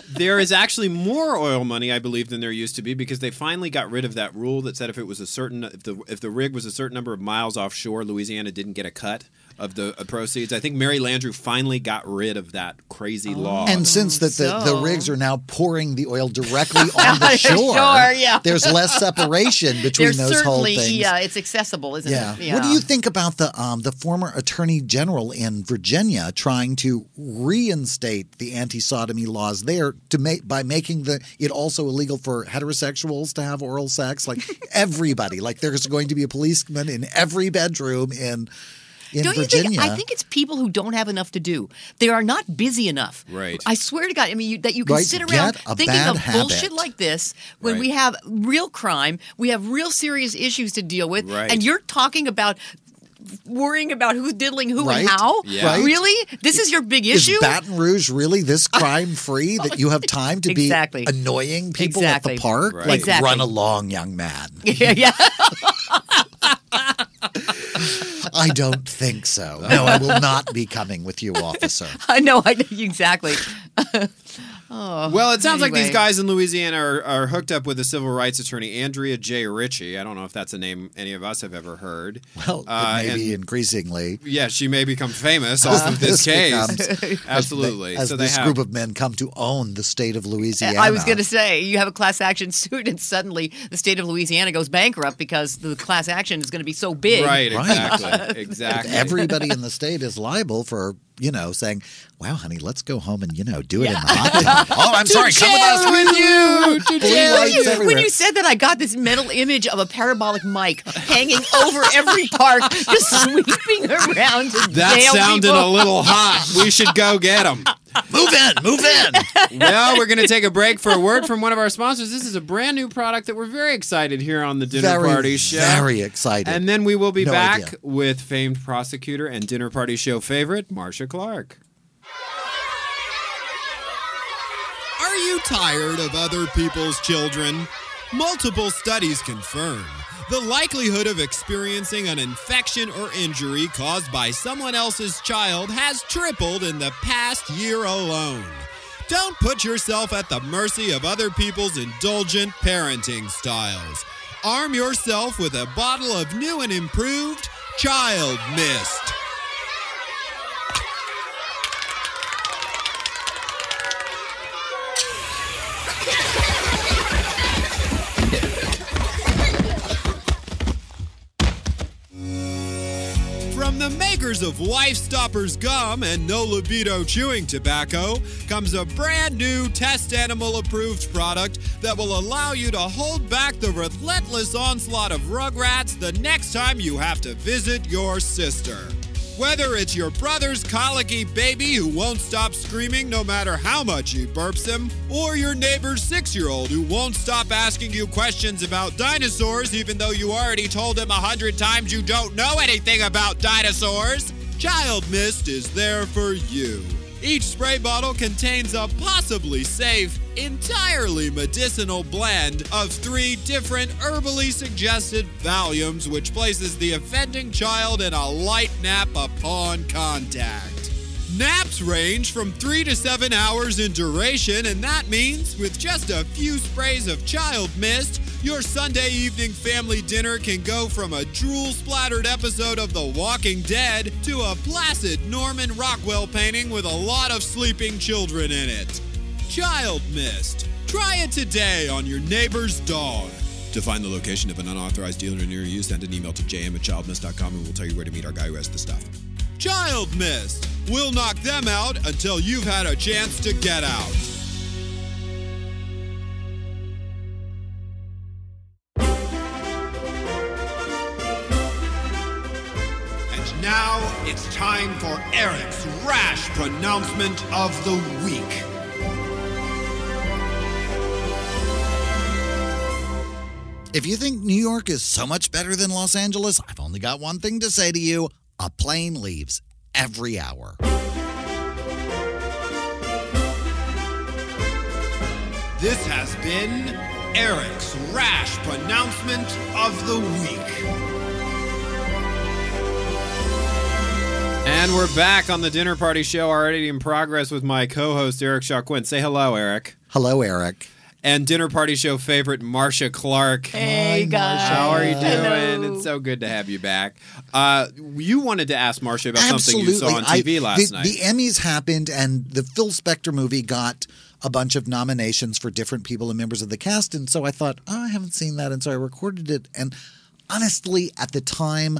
There is actually more oil money, I believe, than there used to be because they finally got rid of that rule that said if it was a certain if the if the rig was a certain number of miles offshore, Louisiana didn't get a cut of the uh, proceeds. I think Mary Landrieu finally got rid of that crazy law. And since that the, the rigs are now pouring the oil directly on the shore, Sure, yeah. there's less separation between There's those whole things. yeah, it's accessible, isn't Yeah. it? What do you think about the um, the former attorney general in Virginia trying to reinstate the anti-sodomy laws there to make by making the it also illegal for heterosexuals to have oral sex? Like everybody, like there's going to be a policeman in every bedroom in in Don't Virginia. you think? I think it's people who don't have enough to do. They are not busy enough. Right. I swear to God. I mean, you, that you can Right, sit around thinking bad of bullshit like this when Right. we have real crime, we have real serious issues to deal with, Right. and you're talking about worrying about who's diddling who Right. and how. Yeah. Right. Really? This is your big issue? Is issue? Baton Rouge really this crime free that you have time to Exactly. be annoying people Exactly. at the park? Right. Like Exactly. run along, young man. yeah, yeah. I don't think so. No, I will not be coming with you, officer. I know. I know exactly. well, it sounds like these guys in Louisiana are, are hooked up with a civil rights attorney, Andrea J. Ritchie. I don't know if that's a name any of us have ever heard. Well, Uh, maybe and- increasingly. Yeah, she may become famous off of this This case. becomes- Absolutely. As so they this have group of men come to own the state of Louisiana. I was going to say, you have a class action suit, and suddenly the state of Louisiana goes bankrupt because the class action is going to be so big. right, Right. exactly, exactly. Everybody in the state is liable for, you know, saying, wow, honey, let's go home and, you know, do it in the hot tub. Oh, I'm sorry. Come with us. with you. To Blue When you, when you said that, I got this mental image of a parabolic mic hanging over every park, just sweeping around. That sounded people. a little hot. We should go get them. Move in, move in. well, we're going to take a break for a word from one of our sponsors. This is a brand new product that we're very excited here on the Dinner very, Party Show. very excited. And then we will be No back idea. with famed prosecutor and Dinner Party Show favorite, Marcia Clark. Are you tired of other people's children? Multiple studies confirm the likelihood of experiencing an infection or injury caused by someone else's child has tripled in the past year alone. Don't put yourself at the mercy of other people's indulgent parenting styles. Arm yourself with a bottle of new and improved Child Mist. The makers of Wife Stoppers Gum and No Libido Chewing Tobacco comes a brand new test animal approved product that will allow you to hold back the relentless onslaught of rugrats the next time you have to visit your sister. Whether it's your brother's colicky baby who won't stop screaming no matter how much he burps him, or your neighbor's six year old who won't stop asking you questions about dinosaurs even though you already told him a hundred times you don't know anything about dinosaurs, Child Mist is there for you. Each spray bottle contains a possibly safe, entirely medicinal blend of three different herbally suggested Valiums, which places the offending child in a light nap upon contact. Naps range from three to seven hours in duration, and that means with just a few sprays of child mist, your Sunday evening family dinner can go from a drool splattered episode of The Walking Dead to a placid Norman Rockwell painting with a lot of sleeping children in it. Child Mist. Try it today on your neighbor's dog. To find the location of an unauthorized dealer near you, send an email to jm at childmist.com and we'll tell you where to meet our guy who has the stuff. Child Mist. We'll knock them out until you've had a chance to get out. It's time for Eric's rash pronouncement of the week. If you think New York is so much better than Los Angeles, I've only got one thing to say to you a plane leaves every hour. This has been Eric's rash pronouncement of the week. And we're back on the dinner party show, already in progress with my co-host Eric Shaw Quinn. Say hello, Eric. Hello, Eric. And dinner party show favorite Marcia Clark. Hey guys, How are you doing? Hello. It's so good to have you back. Uh, you wanted to ask Marcia about Absolutely. something you saw on I- TV last the, night. The Emmys happened, and the Phil Spector movie got a bunch of nominations for different people and members of the cast. And so I thought, oh, I haven't seen that. And so I recorded it. And honestly, at the time,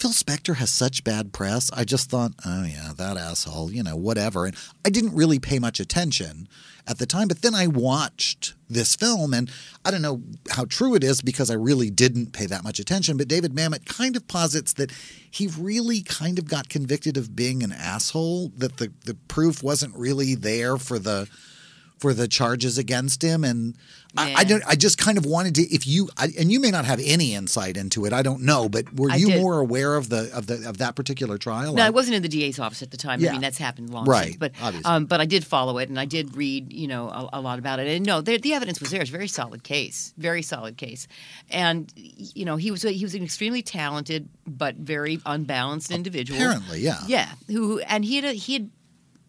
Phil Spector has such bad press. I just thought, oh, yeah, that asshole, you know, whatever. And I didn't really pay much attention at the time. But then I watched this film, and I don't know how true it is because I really didn't pay that much attention. But David Mamet kind of posits that he really kind of got convicted of being an asshole, that the, the proof wasn't really there for the for the charges against him and I, I don't I just kind of wanted to if you I, and you may not have any insight into it I don't know but were I you did. more aware of the of the of that particular trial No, I- wasn't in the DA's office at the time. Yeah. I mean, that's happened long Right, since. But obviously. um, but I did follow it, and I did read, you know, a, a lot about it. And no, the, the evidence was there. It's a very solid case, very solid case. And you know, he was he was an extremely talented but very unbalanced individual. apparently yeah Yeah, who and he had a, he had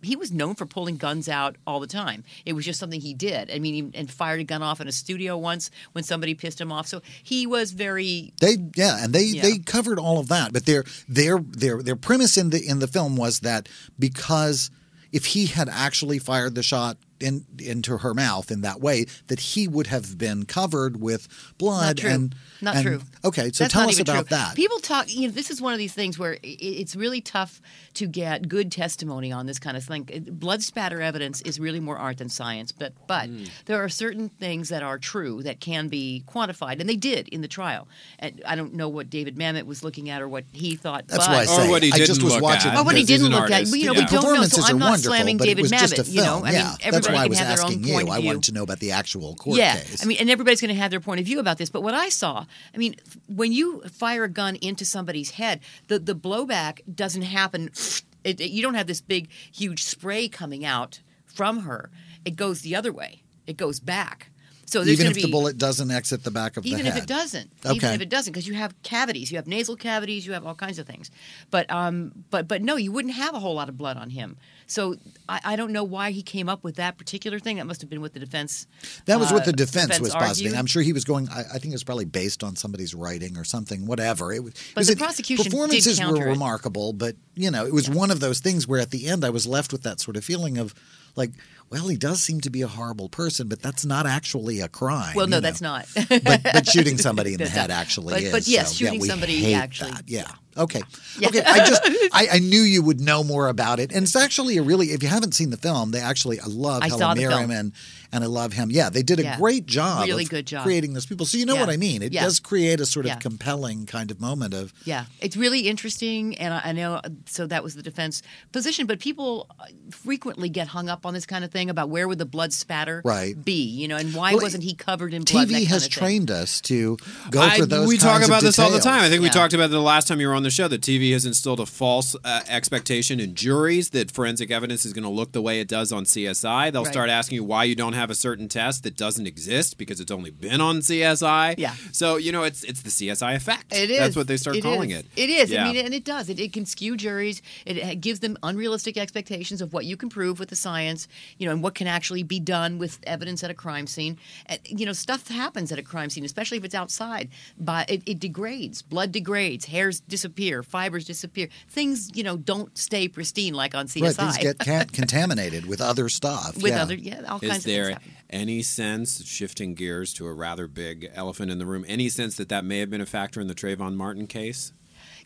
he was known for pulling guns out all the time. It was just something he did. I mean, he, and fired a gun off in a studio once when somebody pissed him off. So he was very They yeah, and they Yeah. they covered all of that, but their their their their premise in the in the film was that because if he had actually fired the shot in into her mouth in that way, that he would have been covered with blood Not true. and Not and- true. Okay, so That's tell not us about true. that. People talk. You know, this is one of these things where it's really tough to get good testimony on this kind of thing. Blood spatter evidence is really more art than science, but but Hmm. there are certain things that are true that can be quantified, and they did in the trial. And I don't know what David Mamet was looking at or what he thought. That's but, why I say Or what he I just didn't was look watching. at. Oh, what he didn't an look at. You know, Yeah. we don't know, so I'm not slamming David it Mamet. You know, I yeah, mean, everybody why I was have their own asking you. I wanted to know about the actual court yeah, case. I mean, and everybody's going to have their point of view about this. But what I saw, I mean, when you fire a gun into somebody's head, the the blowback doesn't happen. It, it- you don't have this big, huge spray coming out from her. It goes the other way. It goes back. So even if to the bullet doesn't exit the back of even the if head. it doesn't even if it doesn't because you have cavities you have nasal cavities you have all kinds of things but um but but no you wouldn't have a whole lot of blood on him so I, I don't know why he came up with that particular thing that must have been what the defense That was what uh, the defense, was argued. positing. I'm sure he was going. I, I think it was probably based on somebody's writing or something. Whatever. It was. it But was the prosecution performances were it. remarkable, but you know, it was one of those things where at the end I was left with that sort of feeling of, like, well, he does seem to be a horrible person, but that's not actually a crime. well no know. that's not but but shooting somebody in the head actually But- is. but yes, so, shooting we somebody actually- that. Yeah. Okay. Yeah. Okay. I just I, I knew you would know more about it, and it's actually a really. If you haven't seen the film, they actually I love I Helen saw the Mirren film. and and I love him. Yeah, they did a Yeah. great job. Really of good job. creating those people. So you know Yeah. what I mean. It Yeah. does create a sort of Yeah. compelling kind of moment of Yeah, it's really interesting, and I, I know. So that was the defense position, but people uh, frequently get hung up on this kind of thing about where would the blood spatter Right. be, you know, and why Well, wasn't he covered in blood? and TV that has kind of thing. trained us to go I- for those. we talk kinds of about this all the time. I think we talked about it the last time you were on the show that TV has instilled a false uh, expectation in juries that forensic evidence is going to look the way it does on CSI. They'll Right. start asking you why you don't have a certain test that doesn't exist because it's only been on CSI. Yeah. So you know it's it's the CSI effect. It is. That's what they start It calling is. it. It is. Yeah. I mean, and it does. It, it can skew juries. It, it gives them unrealistic expectations of what you can prove with the science, you know, and what can actually be done with evidence at a crime scene. And, you know, stuff happens at a crime scene, especially if it's outside. But it, it degrades. Blood degrades. Hairs disappear. Fibers disappear. Things, you know, don't stay pristine like on CSI. Right, things get ca- contaminated with other stuff. with yeah. other, yeah, all Is kinds of there any sense, shifting gears to a rather big elephant in the room, any sense that that may have been a factor in the Trayvon Martin case?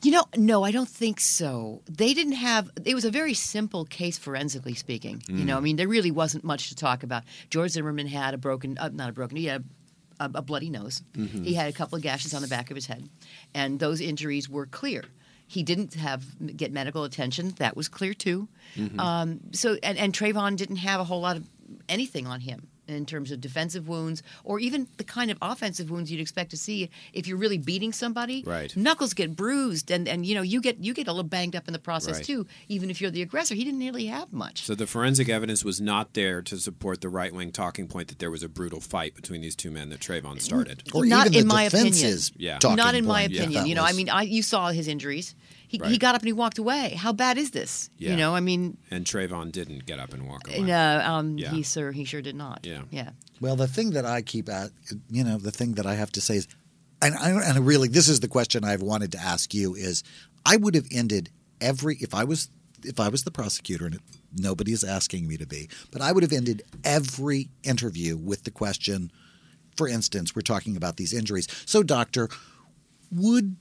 You know, no, I don't think so. They didn't have. It was a very simple case, forensically speaking. You Mm. know, I mean, there really wasn't much to talk about. George Zimmerman had a broken, uh, not a broken, he had a, a bloody nose. Mm-hmm. He had a couple of gashes on the back of his head, and those injuries were clear. He didn't have get medical attention. That was clear too. Mm-hmm. Um, so, and, and Trayvon didn't have a whole lot of anything on him in terms of defensive wounds or even the kind of offensive wounds you'd expect to see if you're really beating somebody. Right. Knuckles get bruised, and, and you know you get you get a little banged up in the process Right. too. Even if you're the aggressor, he didn't really have much. So the forensic evidence was not there to support the right wing talking point that there was a brutal fight between these two men that Trayvon started. or Not even in the my opinion. Yeah. Not in my point, yeah, opinion. that you know, I mean, I, you saw his injuries. He, he got up and he walked away. How bad is this? Yeah. You know, I mean, And Trayvon didn't get up and walk away. no, um, Yeah. he sir, he sure did not. Yeah. yeah. Well, the thing that I keep at, you know, the thing that I have to say is, and I, and I really, this is the question I've wanted to ask you is, I would have ended every if I was if I was the prosecutor and it, nobody is asking me to be, but I would have ended every interview with the question. For instance, we're talking about these injuries. So, doctor, would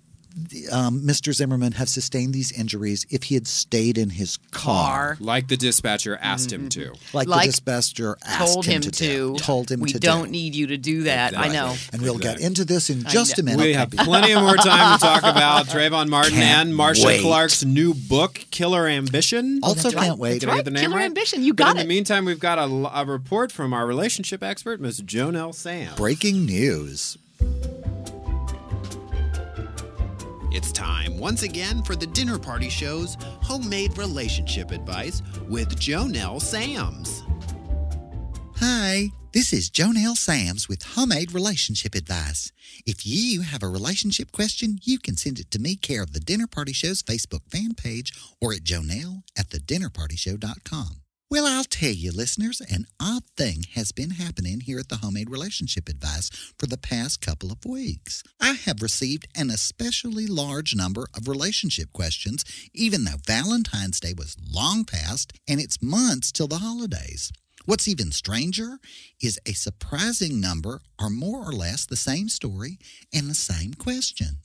um, Mr. Zimmerman have sustained these injuries if he had stayed in his car, Car. Like the dispatcher asked him to. like, Like the dispatcher asked Told him to, to. do, told him we to don't do. need you to do that. I know. And we'll get into this in just a minute. We have plenty of more time to talk about Trayvon Martin Can't and Marcia wait. Clark's new book, Killer Ambition. Also, That's can't wait. Did I get the Right, name Killer right? Ambition. You But got in the meantime, we've got a, a report from our relationship expert, Ms. JoNell Sam. Breaking news. It's time once again for the Dinner Party Show's homemade relationship advice with JoNell Samms. Hi, this is JoNell Samms with Homemade Relationship Advice. If you have a relationship question, you can send it to me, care of the Dinner Party Show's Facebook fan page, or at jonelle at thedinnerpartyshow.com. Well, I'll tell you, listeners, an odd thing has been happening here at the Homemade Relationship Advice for the past couple of weeks. I have received an especially large number of relationship questions, even though Valentine's Day was long past and it's months till the holidays. What's even stranger is a surprising number are more or less the same story and the same question.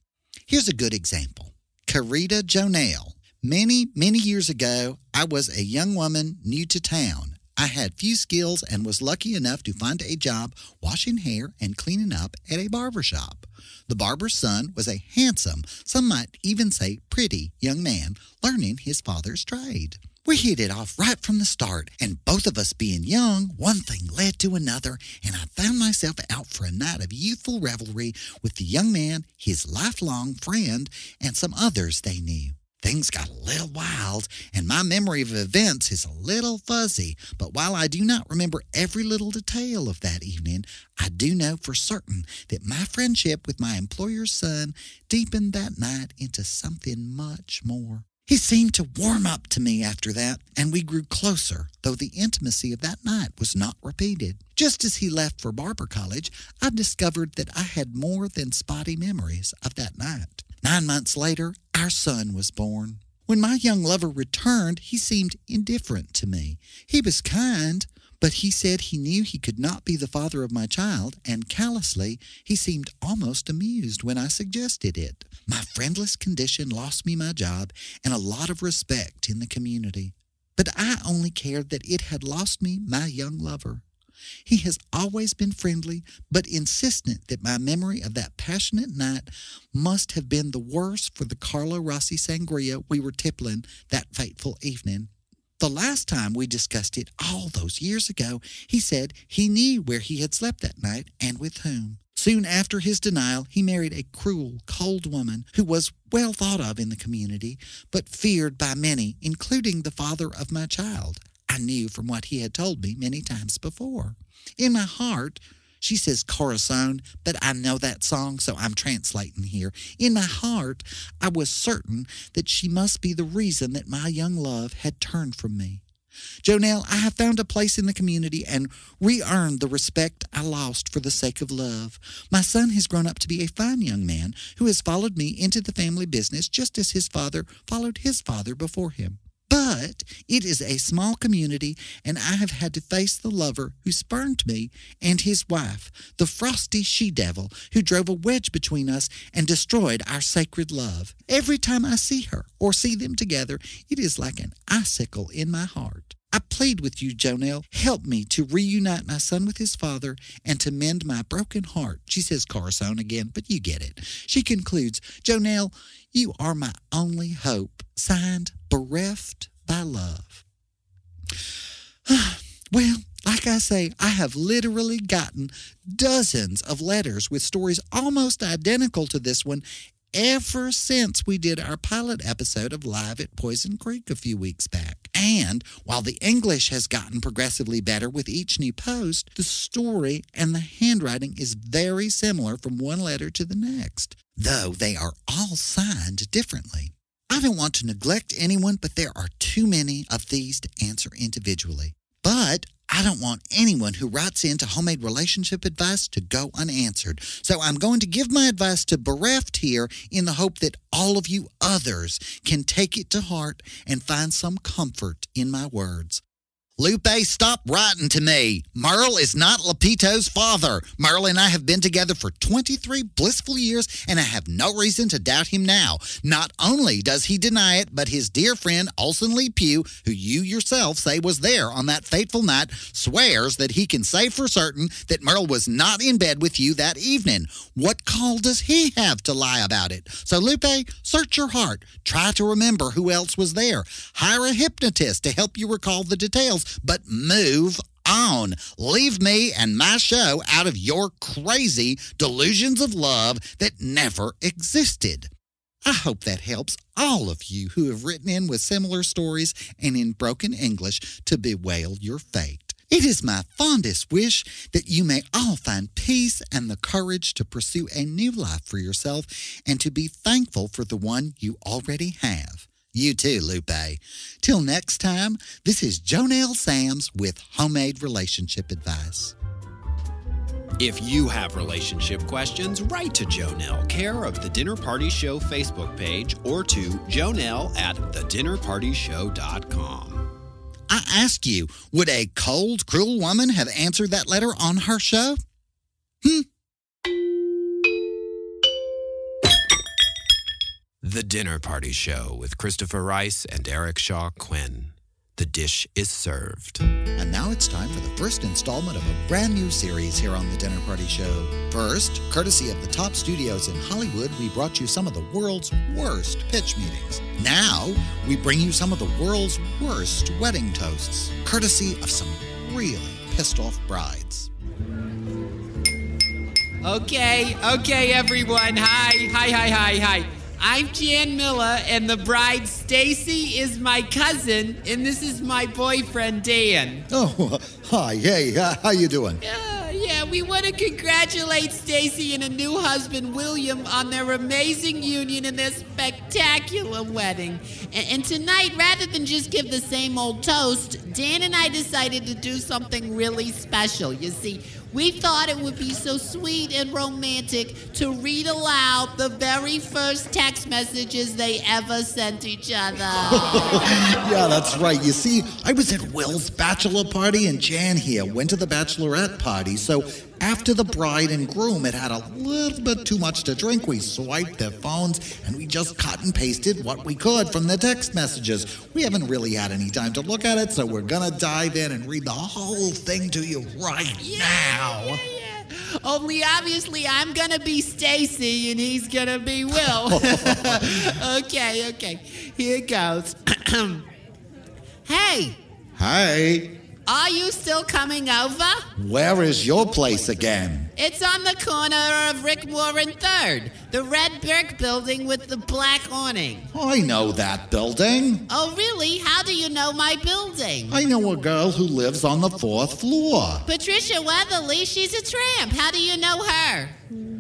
Here's a good example Carita Jonelle. Many, many years ago, I was a young woman new to town. I had few skills and was lucky enough to find a job washing hair and cleaning up at a barber shop. The barber's son was a handsome, some might even say pretty, young man learning his father's trade. We hit it off right from the start, and both of us being young, one thing led to another, and I found myself out for a night of youthful revelry with the young man, his lifelong friend, and some others they knew. Things got a little wild, and my memory of events is a little fuzzy, but while I do not remember every little detail of that evening, I do know for certain that my friendship with my employer's son deepened that night into something much more. He seemed to warm up to me after that, and we grew closer, though the intimacy of that night was not repeated. Just as he left for barber college, I discovered that I had more than spotty memories of that night. Nine months later, our son was born. When my young lover returned, he seemed indifferent to me. He was kind, but he said he knew he could not be the father of my child, and callously, he seemed almost amused when I suggested it. My friendless condition lost me my job and a lot of respect in the community. But I only cared that it had lost me my young lover. He has always been friendly, but insistent that my memory of that passionate night must have been the worse for the Carlo Rossi sangria we were tippling that fateful evening. The last time we discussed it all those years ago, he said he knew where he had slept that night and with whom. Soon after his denial, he married a cruel, cold woman who was well thought of in the community, but feared by many, including the father of my child. I knew from what he had told me many times before. In my heart, she says corazon, but I know that song, so I'm translating here. In my heart, I was certain that she must be the reason that my young love had turned from me. JoNell, I have found a place in the community and re earned the respect I lost for the sake of love. My son has grown up to be a fine young man who has followed me into the family business just as his father followed his father before him. But it is a small community, and I have had to face the lover who spurned me and his wife, the frosty she devil who drove a wedge between us and destroyed our sacred love. Every time I see her or see them together, it is like an icicle in my heart. I plead with you, JoNell, help me to reunite my son with his father and to mend my broken heart. She says Corazon again, but you get it. She concludes, JoNell, you are my only hope. Signed, Bereft by Love. well, like I say, I have literally gotten dozens of letters with stories almost identical to this one ever since we did our pilot episode of Live at Poison Creek a few weeks back. And while the English has gotten progressively better with each new post, the story and the handwriting is very similar from one letter to the next, though they are all signed differently. I don't want to neglect anyone, but there are too many of these to answer individually. But I don't want anyone who writes into homemade relationship advice to go unanswered. So I'm going to give my advice to Bereft here in the hope that all of you others can take it to heart and find some comfort in my words. Lupe, stop writing to me. Merle is not Lapito's father. Merle and I have been together for 23 blissful years, and I have no reason to doubt him now. Not only does he deny it, but his dear friend Olson Lee Pugh, who you yourself say was there on that fateful night, swears that he can say for certain that Merle was not in bed with you that evening. What call does he have to lie about it? So, Lupe, search your heart. Try to remember who else was there. Hire a hypnotist to help you recall the details but move on. Leave me and my show out of your crazy delusions of love that never existed. I hope that helps all of you who have written in with similar stories and in broken English to bewail your fate. It is my fondest wish that you may all find peace and the courage to pursue a new life for yourself and to be thankful for the one you already have. You too, Lupe. Till next time, this is JoNell Samms with Homemade Relationship Advice. If you have relationship questions, write to JoNell, care of the Dinner Party Show Facebook page, or to jonelle at thedinnerpartyshow.com. I ask you, would a cold, cruel woman have answered that letter on her show? Hmm. The Dinner Party Show with Christopher Rice and Eric Shaw Quinn. The dish is served. And now it's time for the first installment of a brand new series here on The Dinner Party Show. First, courtesy of the top studios in Hollywood, we brought you some of the world's worst pitch meetings. Now, we bring you some of the world's worst wedding toasts, courtesy of some really pissed off brides. Okay, okay, everyone. Hi, hi, hi, hi, hi. I'm Jan Miller, and the bride Stacy is my cousin, and this is my boyfriend Dan. Oh, hi, hey, uh, how you doing? Uh, yeah, we want to congratulate Stacy and a new husband, William, on their amazing union and their spectacular wedding. And, and tonight, rather than just give the same old toast, Dan and I decided to do something really special. You see, we thought it would be so sweet and romantic to read aloud the very first text messages they ever sent each other. yeah, that's right. You see, I was at Will's bachelor party and Jan here went to the bachelorette party, so After the bride and groom had had a little bit too much to drink, we swiped their phones and we just cut and pasted what we could from the text messages. We haven't really had any time to look at it, so we're gonna dive in and read the whole thing to you right now. Yeah, yeah. Only obviously I'm gonna be Stacy and he's gonna be Will. okay, okay. Here goes. hey, Hey, are you still coming over? where is your place again? It's on the corner of Rickmore and Third, the red brick building with the black awning. I know that building. Oh, really? How do you know my building? I know a girl who lives on the fourth floor. Patricia Weatherly, she's a tramp. How do you know her?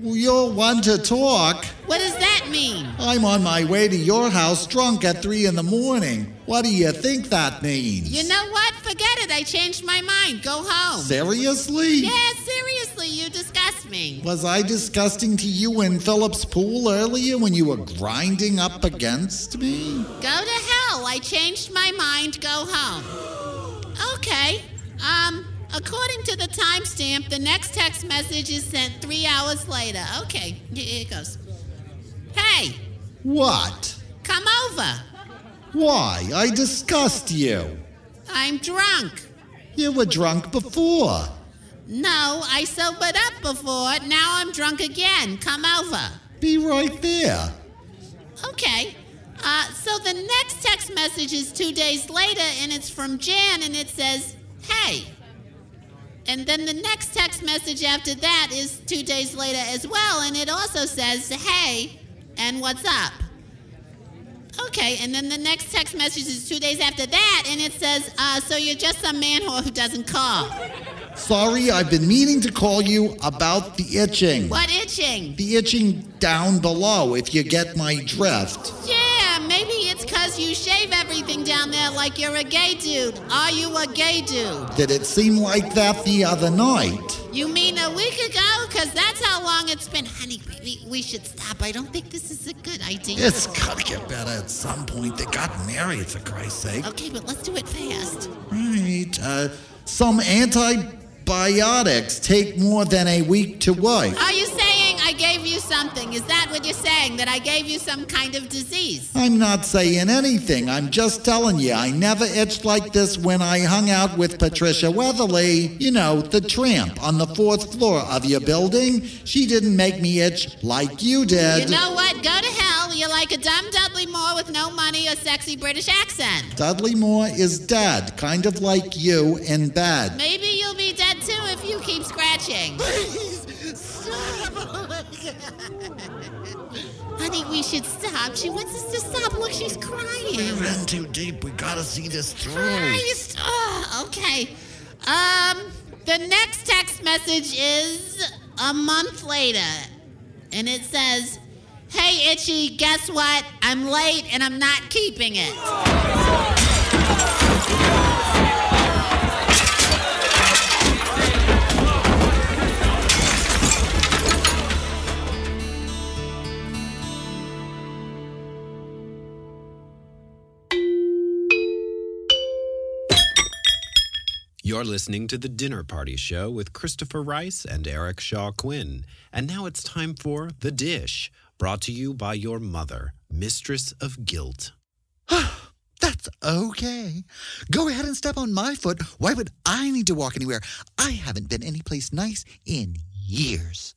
You're one to talk. What does that mean? I'm on my way to your house drunk at three in the morning. What do you think that means? You know what? Forget it. I changed my mind. Go home. Seriously? Yeah, seriously, you disgust me. Was I disgusting to you in Philip's pool earlier when you were grinding up against me? Go to hell. I changed my mind. Go home. Okay. Um, according to the timestamp, the next text message is sent three hours later. Okay, here it goes. Hey, What? come over. Why? I disgust you. I'm drunk. You were drunk before. No, I sobered up before. Now I'm drunk again. Come over. Be right there. Okay. Uh, so the next text message is two days later, and it's from Jan, and it says, "Hey." And then the next text message after that is two days later as well, and it also says, "Hey," and "What's up." Okay, and then the next text message is two days after that, and it says, uh, "So you're just some man whore who doesn't call." Sorry, I've been meaning to call you about the itching. What itching? The itching down below, if you get my drift. Yeah, maybe it's because you shave everything down there like you're a gay dude. Are you a gay dude? Did it seem like that the other night? You mean a week ago? Because that's how long it's been. Honey, baby, we should stop. I don't think this is a good idea. It's gotta get better at some point. They got married, for Christ's sake. Okay, but let's do it fast. Right. Uh, some antibiotics take more than a week to work. Are you saying I gave you something? Is that what you're saying? That I gave you some kind of disease? I'm not saying anything. I'm just telling you, I never itched like this when I hung out with Patricia Weatherly. You know, the tramp on the fourth floor of your building. She didn't make me itch like you did. You know what? Go to hell. You're like a dumb Dudley Moore with no money or sexy British accent. Dudley Moore is dead, kind of like you in bed. Maybe you'll be dead too if you keep scratching. Please stop, honey, we should stop. She wants us to stop. Look, she's crying. We're in too deep. We gotta see this through. Christ. Oh, okay. Um, the next text message is a month later, and it says, "Hey, Itchy, guess what? I'm late and I'm not keeping it." You're listening to The Dinner Party Show with Christopher Rice and Eric Shaw Quinn. And now it's time for The Dish, brought to you by your mother, Mistress of Guilt. That's okay. Go ahead and step on my foot. Why would I need to walk anywhere? I haven't been anyplace nice in years.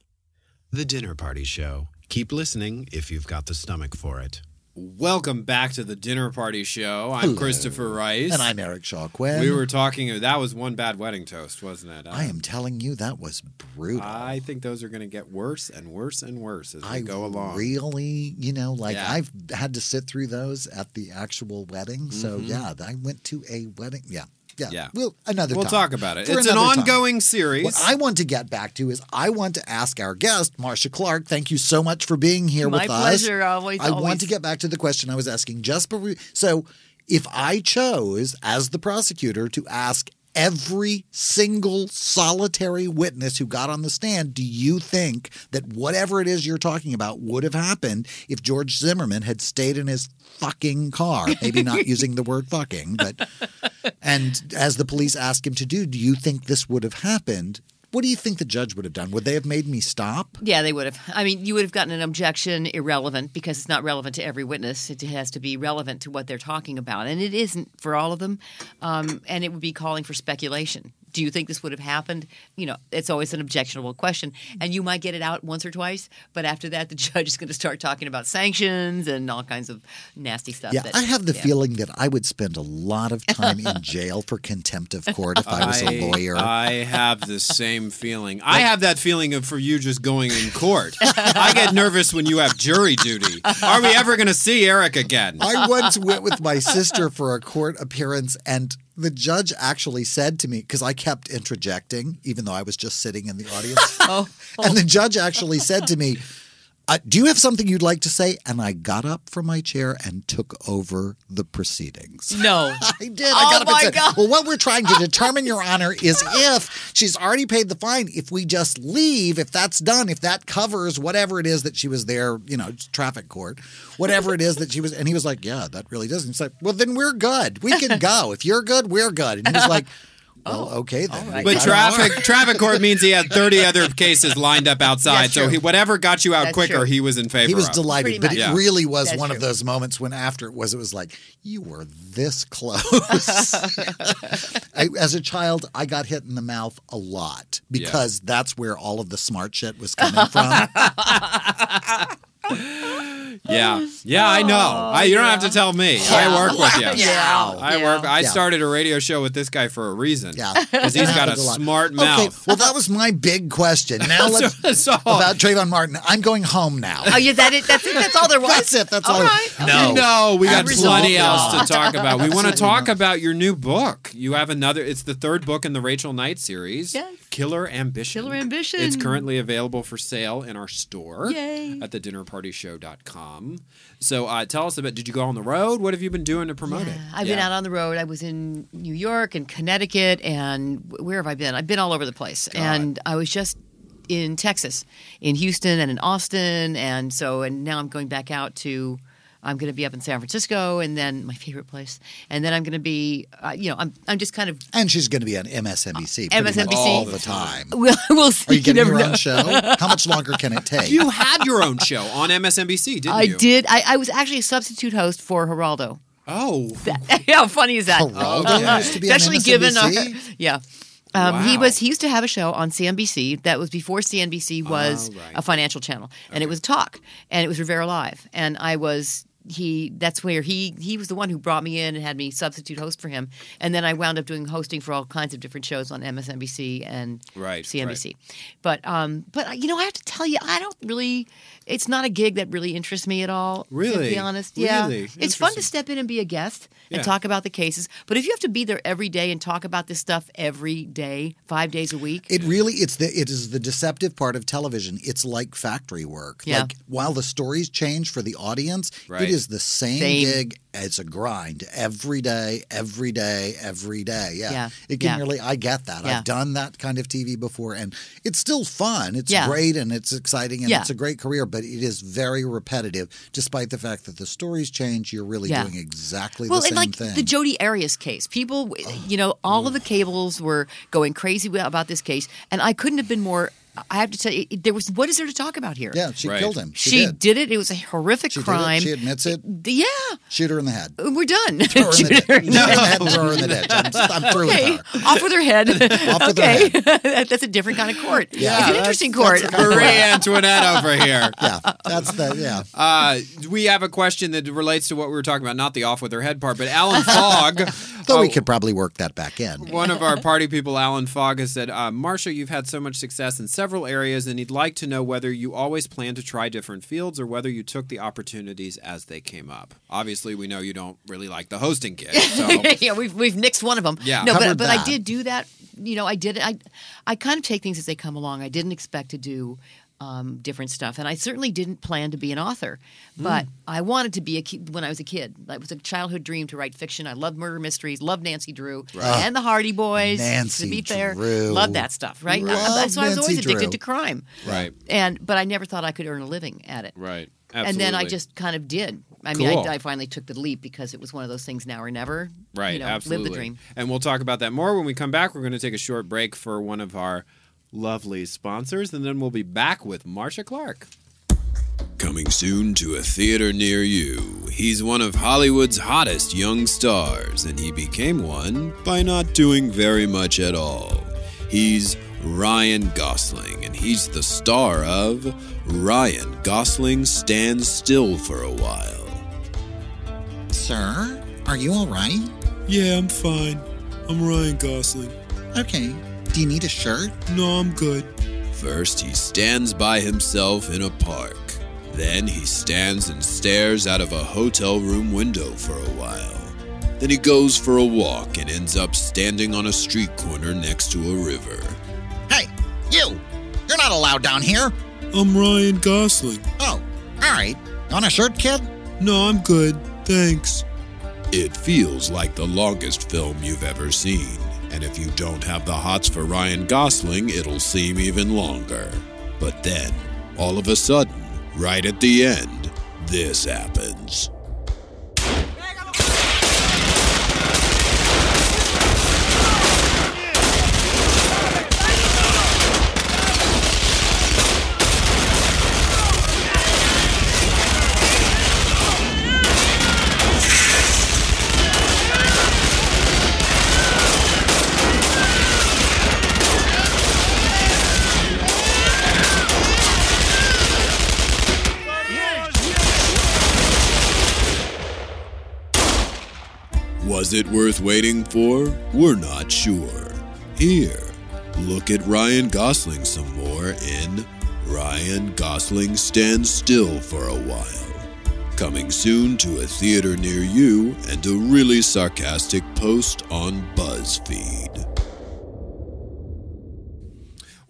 The Dinner Party Show. Keep listening if you've got the stomach for it. Welcome back to the dinner party show. I'm Hello. Christopher Rice. And I'm Eric Shaw Quinn. We were talking. That was one bad wedding toast, wasn't it? I am telling you, that was brutal. I think those are going to get worse and worse and worse as we I go along. really, you know, like Yeah. I've had to sit through those at the actual wedding. So Mhm. yeah, I went to a wedding. Yeah, yeah. Yeah. Well, another. We'll time. talk about it. For It's an another time. ongoing series. What I want to get back to is I want to ask our guest, Marcia Clark. Thank you so much for being here My with us. pleasure, always, I always. want to get back to the question I was asking just before. So, if I chose as the prosecutor to ask every single solitary witness who got on the stand, do you think that whatever it is you're talking about would have happened if George Zimmerman had stayed in his fucking car? Maybe not using the word fucking, but and as the police asked him to do, do you think this would have happened? What do you think the judge would have done? Would they have made me stop? Yeah, they would have. I mean, you would have gotten an objection irrelevant because it's not relevant to every witness. It has to be relevant to what they're talking about, and it isn't for all of them. Um, and it would be calling for speculation. Do you think this would have happened? You know, it's always an objectionable question, and you might get it out once or twice, but after that, the judge is going to start talking about sanctions and all kinds of nasty stuff. Yeah, that- I have the yeah. feeling that I would spend a lot of time in jail for contempt of court if I was a lawyer. I have the same feeling. I have that feeling of for you just going in court. I get nervous when you have jury duty. Are we ever going to see Eric again? I once went with my sister for a court appearance, and the judge actually said to me, because I kept interjecting, even though I was just sitting in the audience. Oh. And the judge actually said to me, uh, Do you have something you'd like to say? And I got up from my chair and took over the proceedings. No. I did. Oh, I got up my and said, God. Well, what we're trying to determine, Your Honor, is if she's already paid the fine, if we just leave, if that's done, if that covers whatever it is that she was there, you know, traffic court, whatever it is that she was. And he was like, Yeah, that really doesn't. he's like, Well, then we're good. We can go. If you're good, we're good. And he was like, Oh, well, okay then. right. But traffic traffic court means he had 30 other cases lined up outside. That's So true. he, whatever got you out That's quicker, true. he was in favor He was of. delighted, Pretty but much. it Yeah. really was That's one of those moments when after it was, it was like, you were this close. I, as a child, I got hit in the mouth a lot because that's where all of the smart shit was coming from. Yeah. Oh, yeah, I know. I, you don't have to tell me. I work with you. Yeah. I Yeah. work. I Yeah. started a radio show with this guy for a reason. Yeah. Because he's got a Happens a lot. smart Okay, mouth. well, that was my big question. Now let's So- about Trayvon Martin. I'm going home now. Oh, yeah, that it, that's it. That's all there was. That's it. That's all. All right. No, No, we got Absolutely plenty else to talk about. We want to talk about your new book. You have another. It's the third book in the Rachel Knight series. Yes. Killer Ambition. Killer Ambition. It's currently available for sale in our store Yay. at thedinnerpartyshow.com. So uh, tell us about. Did you go on the road? What have you been doing to promote it? I've been out on the road. I was in New York and Connecticut, and where have I been? I've been all over the place. And I was just in Texas, in Houston, and in Austin, and so and now I'm going back out to. I'm going to be up in San Francisco, and then my favorite place, and then I'm going to be, uh, you know, I'm I'm just kind of. And she's going to be on MSNBC pretty much MSNBC. all the time. We'll, we'll see. Are you getting never your know. own show? How much longer can it take? You had your own show on MSNBC, didn't I you? I did. I, I was actually a substitute host for Geraldo. Oh, How funny is that? Geraldo used to be on Especially given our, MSNBC? yeah. Um, He was. He used to have a show on CNBC that was before CNBC was Oh, right. a financial channel, and it was talk, and it was Rivera Live, and I was he. That's where he he was the one who brought me in and had me substitute host for him, and then I wound up doing hosting for all kinds of different shows on MSNBC and Right, CNBC. But um, but you know, I have to tell you, I don't really. It's not a gig that really interests me at all. Really? To be honest, yeah, Really? it's fun to step in and be a guest and Yeah. talk about the cases. But if you have to be there every day and talk about this stuff every day, five days a week, It really it's the it is the deceptive part of television. It's like factory work. Yeah. Like while the stories change for the audience, Right. it is the same, Same. gig. It's a grind every day, every day, every day. Yeah. Yeah. It can Yeah. really I get that. Yeah. I've done that kind of TV before and it's still fun. It's Yeah. great and it's exciting and it's a great career, but it is very repetitive despite the fact that the stories change, you're really doing exactly well, the same thing. Well, and like the Jodi Arias case, people, oh, you know, all of the cables were going crazy about this case, and I couldn't have been more. I have to tell you, there was what is there to talk about here? yeah, she Right. killed him. She, She did. did it. It was a horrific She did it. crime. She admits it. yeah, Shoot her in the head. we're done. Throw her in the Shoot ditch. her. Shoot her in the head and throw her in the ditch. I'm, I'm through Okay, with her. off with her head. Off with her okay, that's a different kind of court. Yeah, it's an interesting court. the kind of Marie Antoinette over here. Yeah, that's the yeah. Uh, we have a question that relates to what we were talking about, not the off with her head part, but Alan Fogg. Though we uh, could probably work that back in. One of our party people, Alan Fogg, has said, uh, Marcia, you've had so much success in several areas, and he'd like to know whether you always plan to try different fields or whether you took the opportunities as they came up. Obviously, we know you don't really like the hosting gig. So, yeah, we've we've nixed one of them. Yeah. no, but Covered but I did do that. You know, I did. I I kind of take things as they come along. I didn't expect to do. Um, different stuff, and I certainly didn't plan to be an author, but I wanted to be a kid when I was a kid. It was a childhood dream to write fiction. I loved murder mysteries, loved Nancy Drew and the Hardy Boys. Nancy to be fair, Drew. loved that stuff, right? Love so I was always addicted Drew. to crime, right, and but I never thought I could earn a living at it. right. And then I just kind of did. I mean, Cool. I, I finally took the leap because it was one of those things now or never. Right, you know, absolutely. Live the dream. And we'll talk about that more when we come back. We're going to take a short break for one of our lovely sponsors, and then we'll be back with Marcia Clark. Coming soon to a theater near you. He's one of Hollywood's hottest young stars, and he became one by not doing very much at all. He's Ryan Gosling, and he's the star of Ryan Gosling Stands Still for a While. Sir, are you all right? Yeah, I'm fine. I'm Ryan Gosling. Okay. Do you need a shirt? No, I'm good. First, he stands by himself in a park. Then he stands and stares out of a hotel room window for a while. Then he goes for a walk and ends up standing on a street corner next to a river. Hey, you! You're not allowed down here. I'm Ryan Gosling. Oh, all right. Want a shirt, kid? No, I'm good. Thanks. It feels like the longest film you've ever seen. And if you don't have the hots for Ryan Gosling, it'll seem even longer. But then, all of a sudden, right at the end, this happens. Was it worth waiting for? We're not sure. Here, look at Ryan Gosling some more in Ryan Gosling Stands Still for a While. Coming soon to a theater near you and a really sarcastic post on BuzzFeed.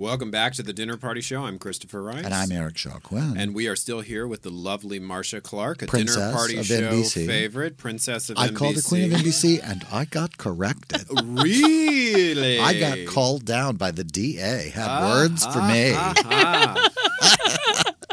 Welcome back to the Dinner Party Show. I'm Christopher Rice. And I'm Eric Shaw Quinn. And we are still here with the lovely Marcia Clark, a Princess dinner party of show NBC. favorite, princess of I NBC. called the Queen of NBC and I got corrected. really? I got called down by the DA. Had Ah, words for me. ah,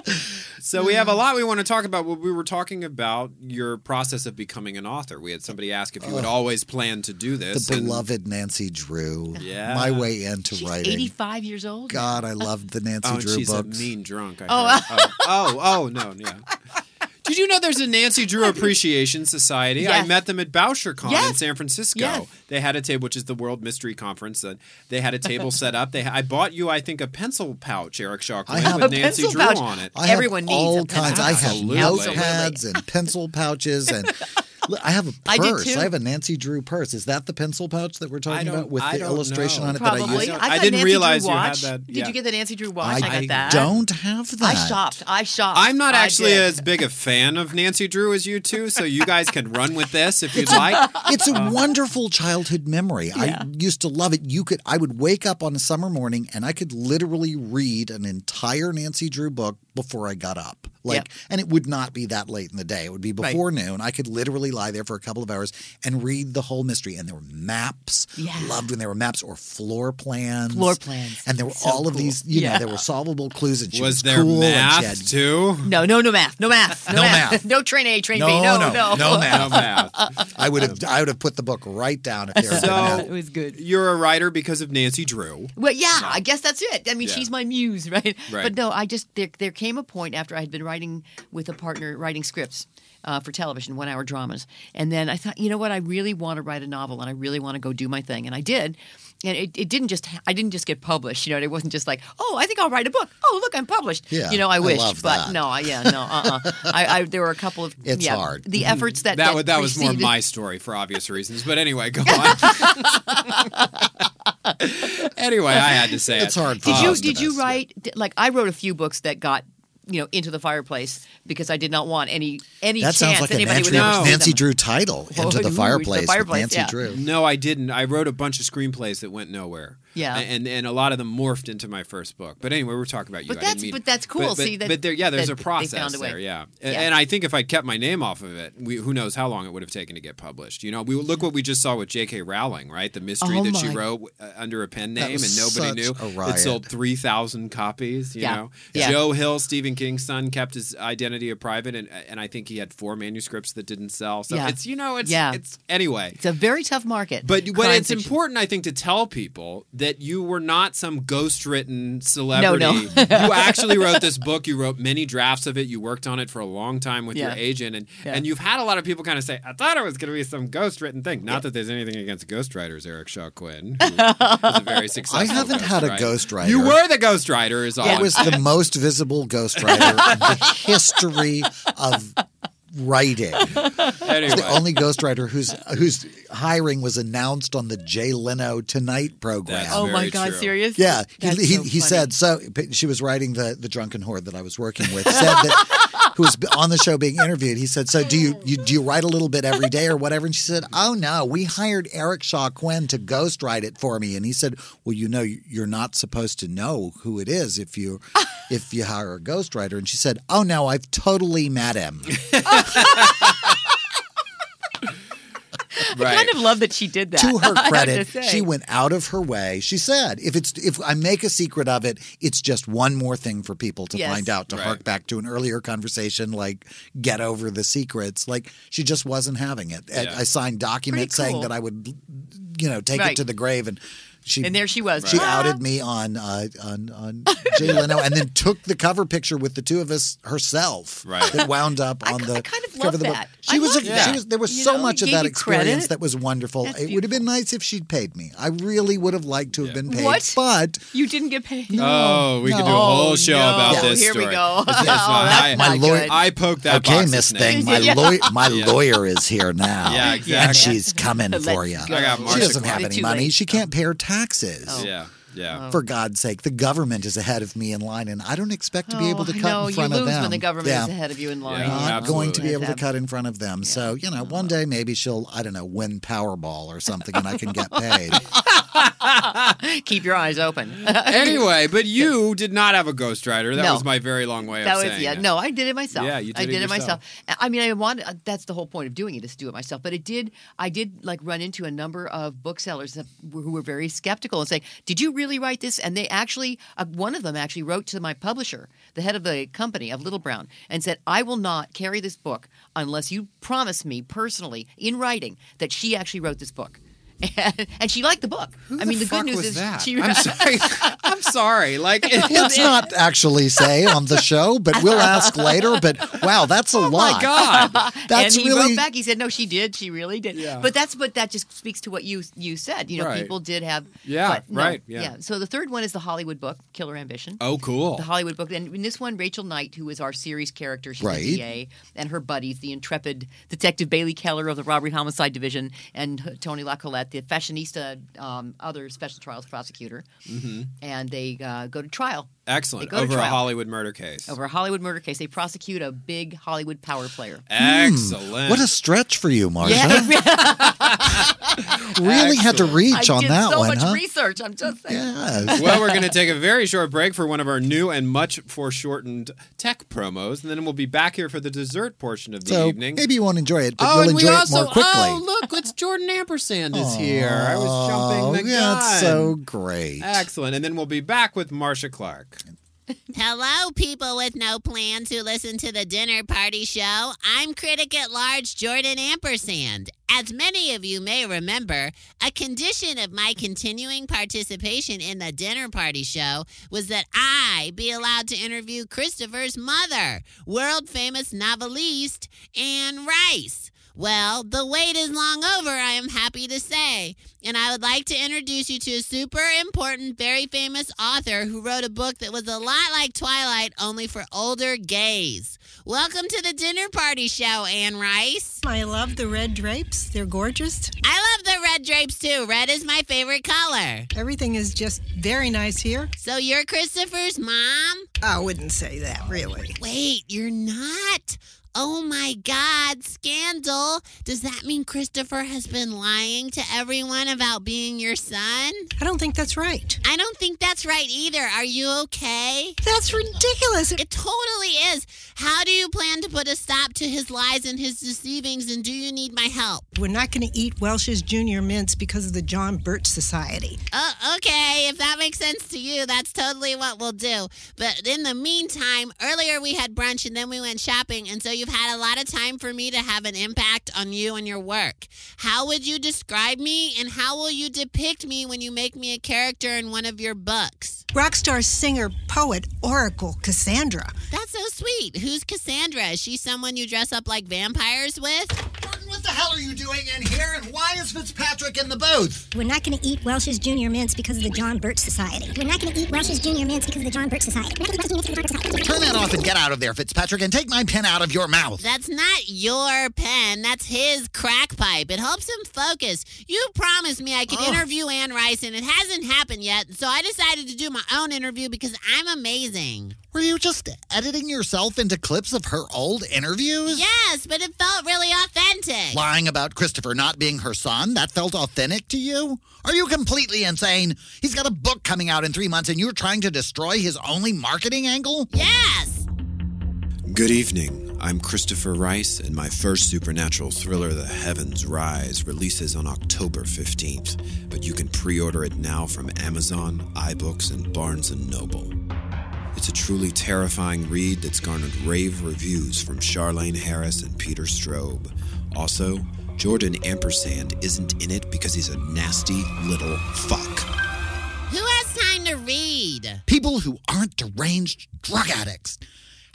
So we have a lot we want to talk about. Well, We were talking about your process of becoming an author. We had somebody ask if you had always planned to do this. The and- beloved Nancy Drew. Yeah. My way into She's writing. 85 years old. God, I loved the Nancy oh, and Drew she's books. a mean drunk. I Oh, heard. oh, oh, oh, no, yeah. Did you know there's a Nancy Drew Appreciation Society? I met them at BoucherCon in San Francisco. Yes. They had a table, which is the World Mystery Conference. Uh, they had a table set up. They, I bought you, I think, a pencil pouch, Eric Shaw Quinn, have with a Nancy pencil Drew pouch. on it. I have Everyone needs all a pencil kinds. I have Absolutely. notepads and pencil pouches and Look, I have a purse. I did too. have a Nancy Drew purse. Is that the pencil pouch that we're talking about with I the illustration know. on it that I Probably. used? I I, don't- got I a didn't Nancy realize Drew you had watch. that. Did you get the Nancy Drew watch? I, I got that. don't have that. I shopped. I shopped. I'm not actually as big a fan of Nancy Drew as you two, so you guys can run with this if you'd like. It's a uh, wonderful childhood memory. I used to love it. You could I would wake up on a summer morning and I could literally read an entire Nancy Drew book before I got up. Like Yep. and it would not be that late in the day. It would be Right. before noon. I could literally lie there for a couple of hours and read the whole mystery. And there were maps. Yeah. Loved when there were maps or floor plans. Floor plans. And there were So all of cool. these, you know, Yeah. there were solvable clues and she was, Was there cool and she math had too? No, no, no math. No math. No, No math. math. no train A, train No, B. No, no, no. no math. No math. I would have I would have put the book right down if there had been math. it was good. You're a writer because of Nancy Drew. Well, yeah, I guess that's it. I mean, Yeah. she's my muse, right? Right. But no, I just there there came a point after I had been writing with a partner, writing scripts uh, for television, one hour dramas, and then I thought, you know what, I really want to write a novel, and I really want to go do my thing, and I did. And it, it didn't just I didn't just get published, you know. It wasn't just like, oh, I think I'll write a book. Oh, look, I'm published. Yeah, you know, I I wish, but that. no, I, yeah, no, uh, uh I, I there were a couple of It's yeah, hard. The efforts that That, that, was that was more my story for obvious reasons. But anyway, go on. anyway, I had to say It's it. hard Did you did you write like I wrote a few books that got you know into the fireplace because I did not want any any That sounds chance like a anybody would Nancy, ever see Nancy them. Drew title, Into the Fireplace, The Fireplace, with Nancy yeah. Drew. No, I didn't. I wrote a bunch of screenplays that went nowhere. Yeah. and and a lot of them morphed into my first book. But anyway, we're talking about you. But that's- mean- but that's cool. But, but- See, that- but there, yeah, there's a process a there. Yeah. And- Yeah. and I think if I kept my name off of it, we, who knows how long it would have taken to get published. You know, we look what we just saw with J.K. Rowling, right? The mystery Oh that she wrote uh, under a pen name and nobody knew. It sold three thousand copies. You Yeah. know, Yeah. Joe Hill, Stephen King's son, kept his identity a private, and and I think he had four manuscripts that didn't sell. So it's you know it's Yeah. it's anyway. It's a very tough market. But what it's fiction. important, I think, to tell people that you were not some ghost-written celebrity. no. no. you actually wrote this book. You wrote many drafts of it. You worked on it for a long time with your agent, and Yeah. and you've had a lot of people kind of say, "I thought it was going to be some ghost-written thing." Not that there's anything against ghostwriters, Eric Shaw Quinn, who is a very successful. I haven't had a ghostwriter. ghostwriter. You were the ghostwriter, is all. I I'm was the most visible ghostwriter in the history of writing. Anyway. the only ghostwriter whose whose hiring was announced on the Jay Leno Tonight program. That's oh my God, true. serious? Yeah, he, That's he, so he funny. said so. She was writing the the drunken horde that I was working with. Said that who was on the show being interviewed. He said, "So do you, you do you write a little bit every day or whatever?" And she said, "Oh no, we hired Eric Shaw Quinn to ghostwrite it for me." And he said, "Well, you know, you're not supposed to know who it is if you if you hire a ghostwriter." And she said, "Oh no, I've totally met him." I kind of love that she did that. to her credit, to she went out of her way. She said, "If it's if I make a secret of it, it's just one more thing for people to Yes. find out." To Right. hark back to an earlier conversation, like get over the secrets. Like she just wasn't having it. I- Yeah. I signed documents Pretty saying that I would, you know, take Right. it to the grave, and she And there she was. She Ah. outed me on uh, on on Jay Leno, and then took the cover picture with the two of us herself. Right. That wound up on ki- the I kind of cover of the book. that. She I was. love a, that. She was. There was You so know, much of that experience credit. that was wonderful. That's it would have been nice if she'd paid me. I really would have liked to have been paid. What? But You didn't get paid. Oh, we could do a whole show no. about Yeah. this Here we story. go. Yes, Oh, that's My lawyer- I poked that okay, Miss. Thing, my lawyer, my lawyer is here now. Yeah, And she's coming for you. go. I got She doesn't have any money. She can't pay her taxes. Oh. Yeah, yeah. Oh. For God's sake, the government is ahead of me in line, and I don't expect to be oh, able to Oh, cut no, in front you of lose them. when the government Yeah. is ahead of you in line. Yeah, Not going to be able to cut in front of them. So, you know, one day maybe she'll, I don't know, win Powerball or something and I can get paid. Keep your eyes open. anyway, but you did not have a ghostwriter. That No. was my very long way That of was saying yeah. it. No, I did it myself. Yeah, you I did it did it myself. I mean, I wanted. uh, That's the whole point of doing it is to do it myself. But it did. I did like run into a number of booksellers that, were- who were very skeptical and say, "Did you really write this?" And they actually, uh, one of them actually wrote to my publisher, the head of the company of Little Brown, and said, "I will not carry this book unless you promise me personally in writing that she actually wrote this book." And, and she liked the book. I mean, the, fuck good news is that? she. I'm sorry. I'm sorry. Like, Let's not actually say on the show, but we'll ask later. But wow, that's a oh lot. my god. That's and he really wrote back. He said, "No, she did. She really did." Yeah. But that's but that just speaks to what you you said. You know, Right. people did have. Yeah, but no, right, yeah. So the third one is the Hollywood book, Killer Ambition. Oh, cool. The Hollywood book, and in this one, Rachel Knight, who is our series character, she's Right. a DA, and her buddies, the intrepid detective Bailey Keller of the Robbery Homicide Division, and Tony The fashionista, um, other special trials prosecutor, Mm-hmm. and they uh, go to trial Excellent. They go to Over a. Hollywood murder case. over a Hollywood murder case. They prosecute a big Hollywood power player. Hmm. Excellent. What a stretch for you, Marcia. Yeah. really had to reach I on did that so one, much huh? research. I'm just saying. Yes. well, we're going to take a very short break for one of our new and much foreshortened tech promos, and then we'll be back here for the dessert portion of the So evening. maybe you won't enjoy it, but oh, you'll and we enjoy also, it more quickly. oh, look, it's Jordan Ampersand is here. I was jumping the Oh, gun. that's so great. Excellent. And then we'll be back with Marcia Clark. Hello, people with no plans who listen to the dinner party show. I'm critic at large Jordan Ampersand. As many of you may remember, a condition of my continuing participation in the dinner party show was that I be allowed to interview Christopher's mother, world famous novelist Anne Rice. Well, the wait is long over, I am happy to say. And I would like to introduce you to a super important, very famous author who wrote a book that was a lot like Twilight, only for older gays. Welcome to the dinner party show, Anne Rice. I love the red drapes. They're gorgeous. I love the red drapes too. Red is my favorite color. Everything is just very nice here. So you're Christopher's mom? I wouldn't say that, really. Wait, you're not? Oh my God, scandal. Does that mean Christopher has been lying to everyone about being your son? I don't think that's right. I don't think that's right either. Are you okay? That's ridiculous. It totally is. How do you plan to put a stop to his lies and his deceivings, and do you need my help? We're not going to eat Welch's Junior Mints because of the John Birch Society. Oh, okay. If that makes sense to you, that's totally what we'll do. But in the meantime, earlier we had brunch and then we went shopping, and so you've had a lot of time for me to have an impact on you and your work. How would you describe me and how will you depict me when you make me a character in one of your books? Rockstar singer, poet, oracle, Cassandra. That's so sweet. Who's Cassandra? Is she someone you dress up like vampires with? What the hell are you doing in here, and why is Fitzpatrick in the booth? We're not going to eat Welch's Junior Mints because of the John Birch Society. We're not going to eat Welch's Junior Mints because of the John Birch Society. We're not gonna eat Welch's Junior Mints because of the John Birch Society. Turn that off and get out of there, Fitzpatrick, and take my pen out of your mouth. That's not your pen. That's his crack pipe. It helps him focus. You promised me I could interview Anne Rice, and it hasn't happened yet. So I decided to do my own interview because I'm amazing. Were you just editing yourself into clips of her old interviews? Yes, but it felt really authentic. Lying about Christopher not being her son? That felt authentic to you? Are you completely insane? He's got a book coming out in three months and you're trying to destroy his only marketing angle? Yes! Good evening. I'm Christopher Rice, and my first supernatural thriller, The Heavens Rise, releases on October 15th. But you can pre order it now from Amazon, iBooks, and Barnes & Noble. It's a truly terrifying read that's garnered rave reviews from Charlaine Harris and Peter Straub. Also, Jordan Ampersand isn't in it because he's a nasty little fuck. Who has time to read? People who aren't deranged drug addicts.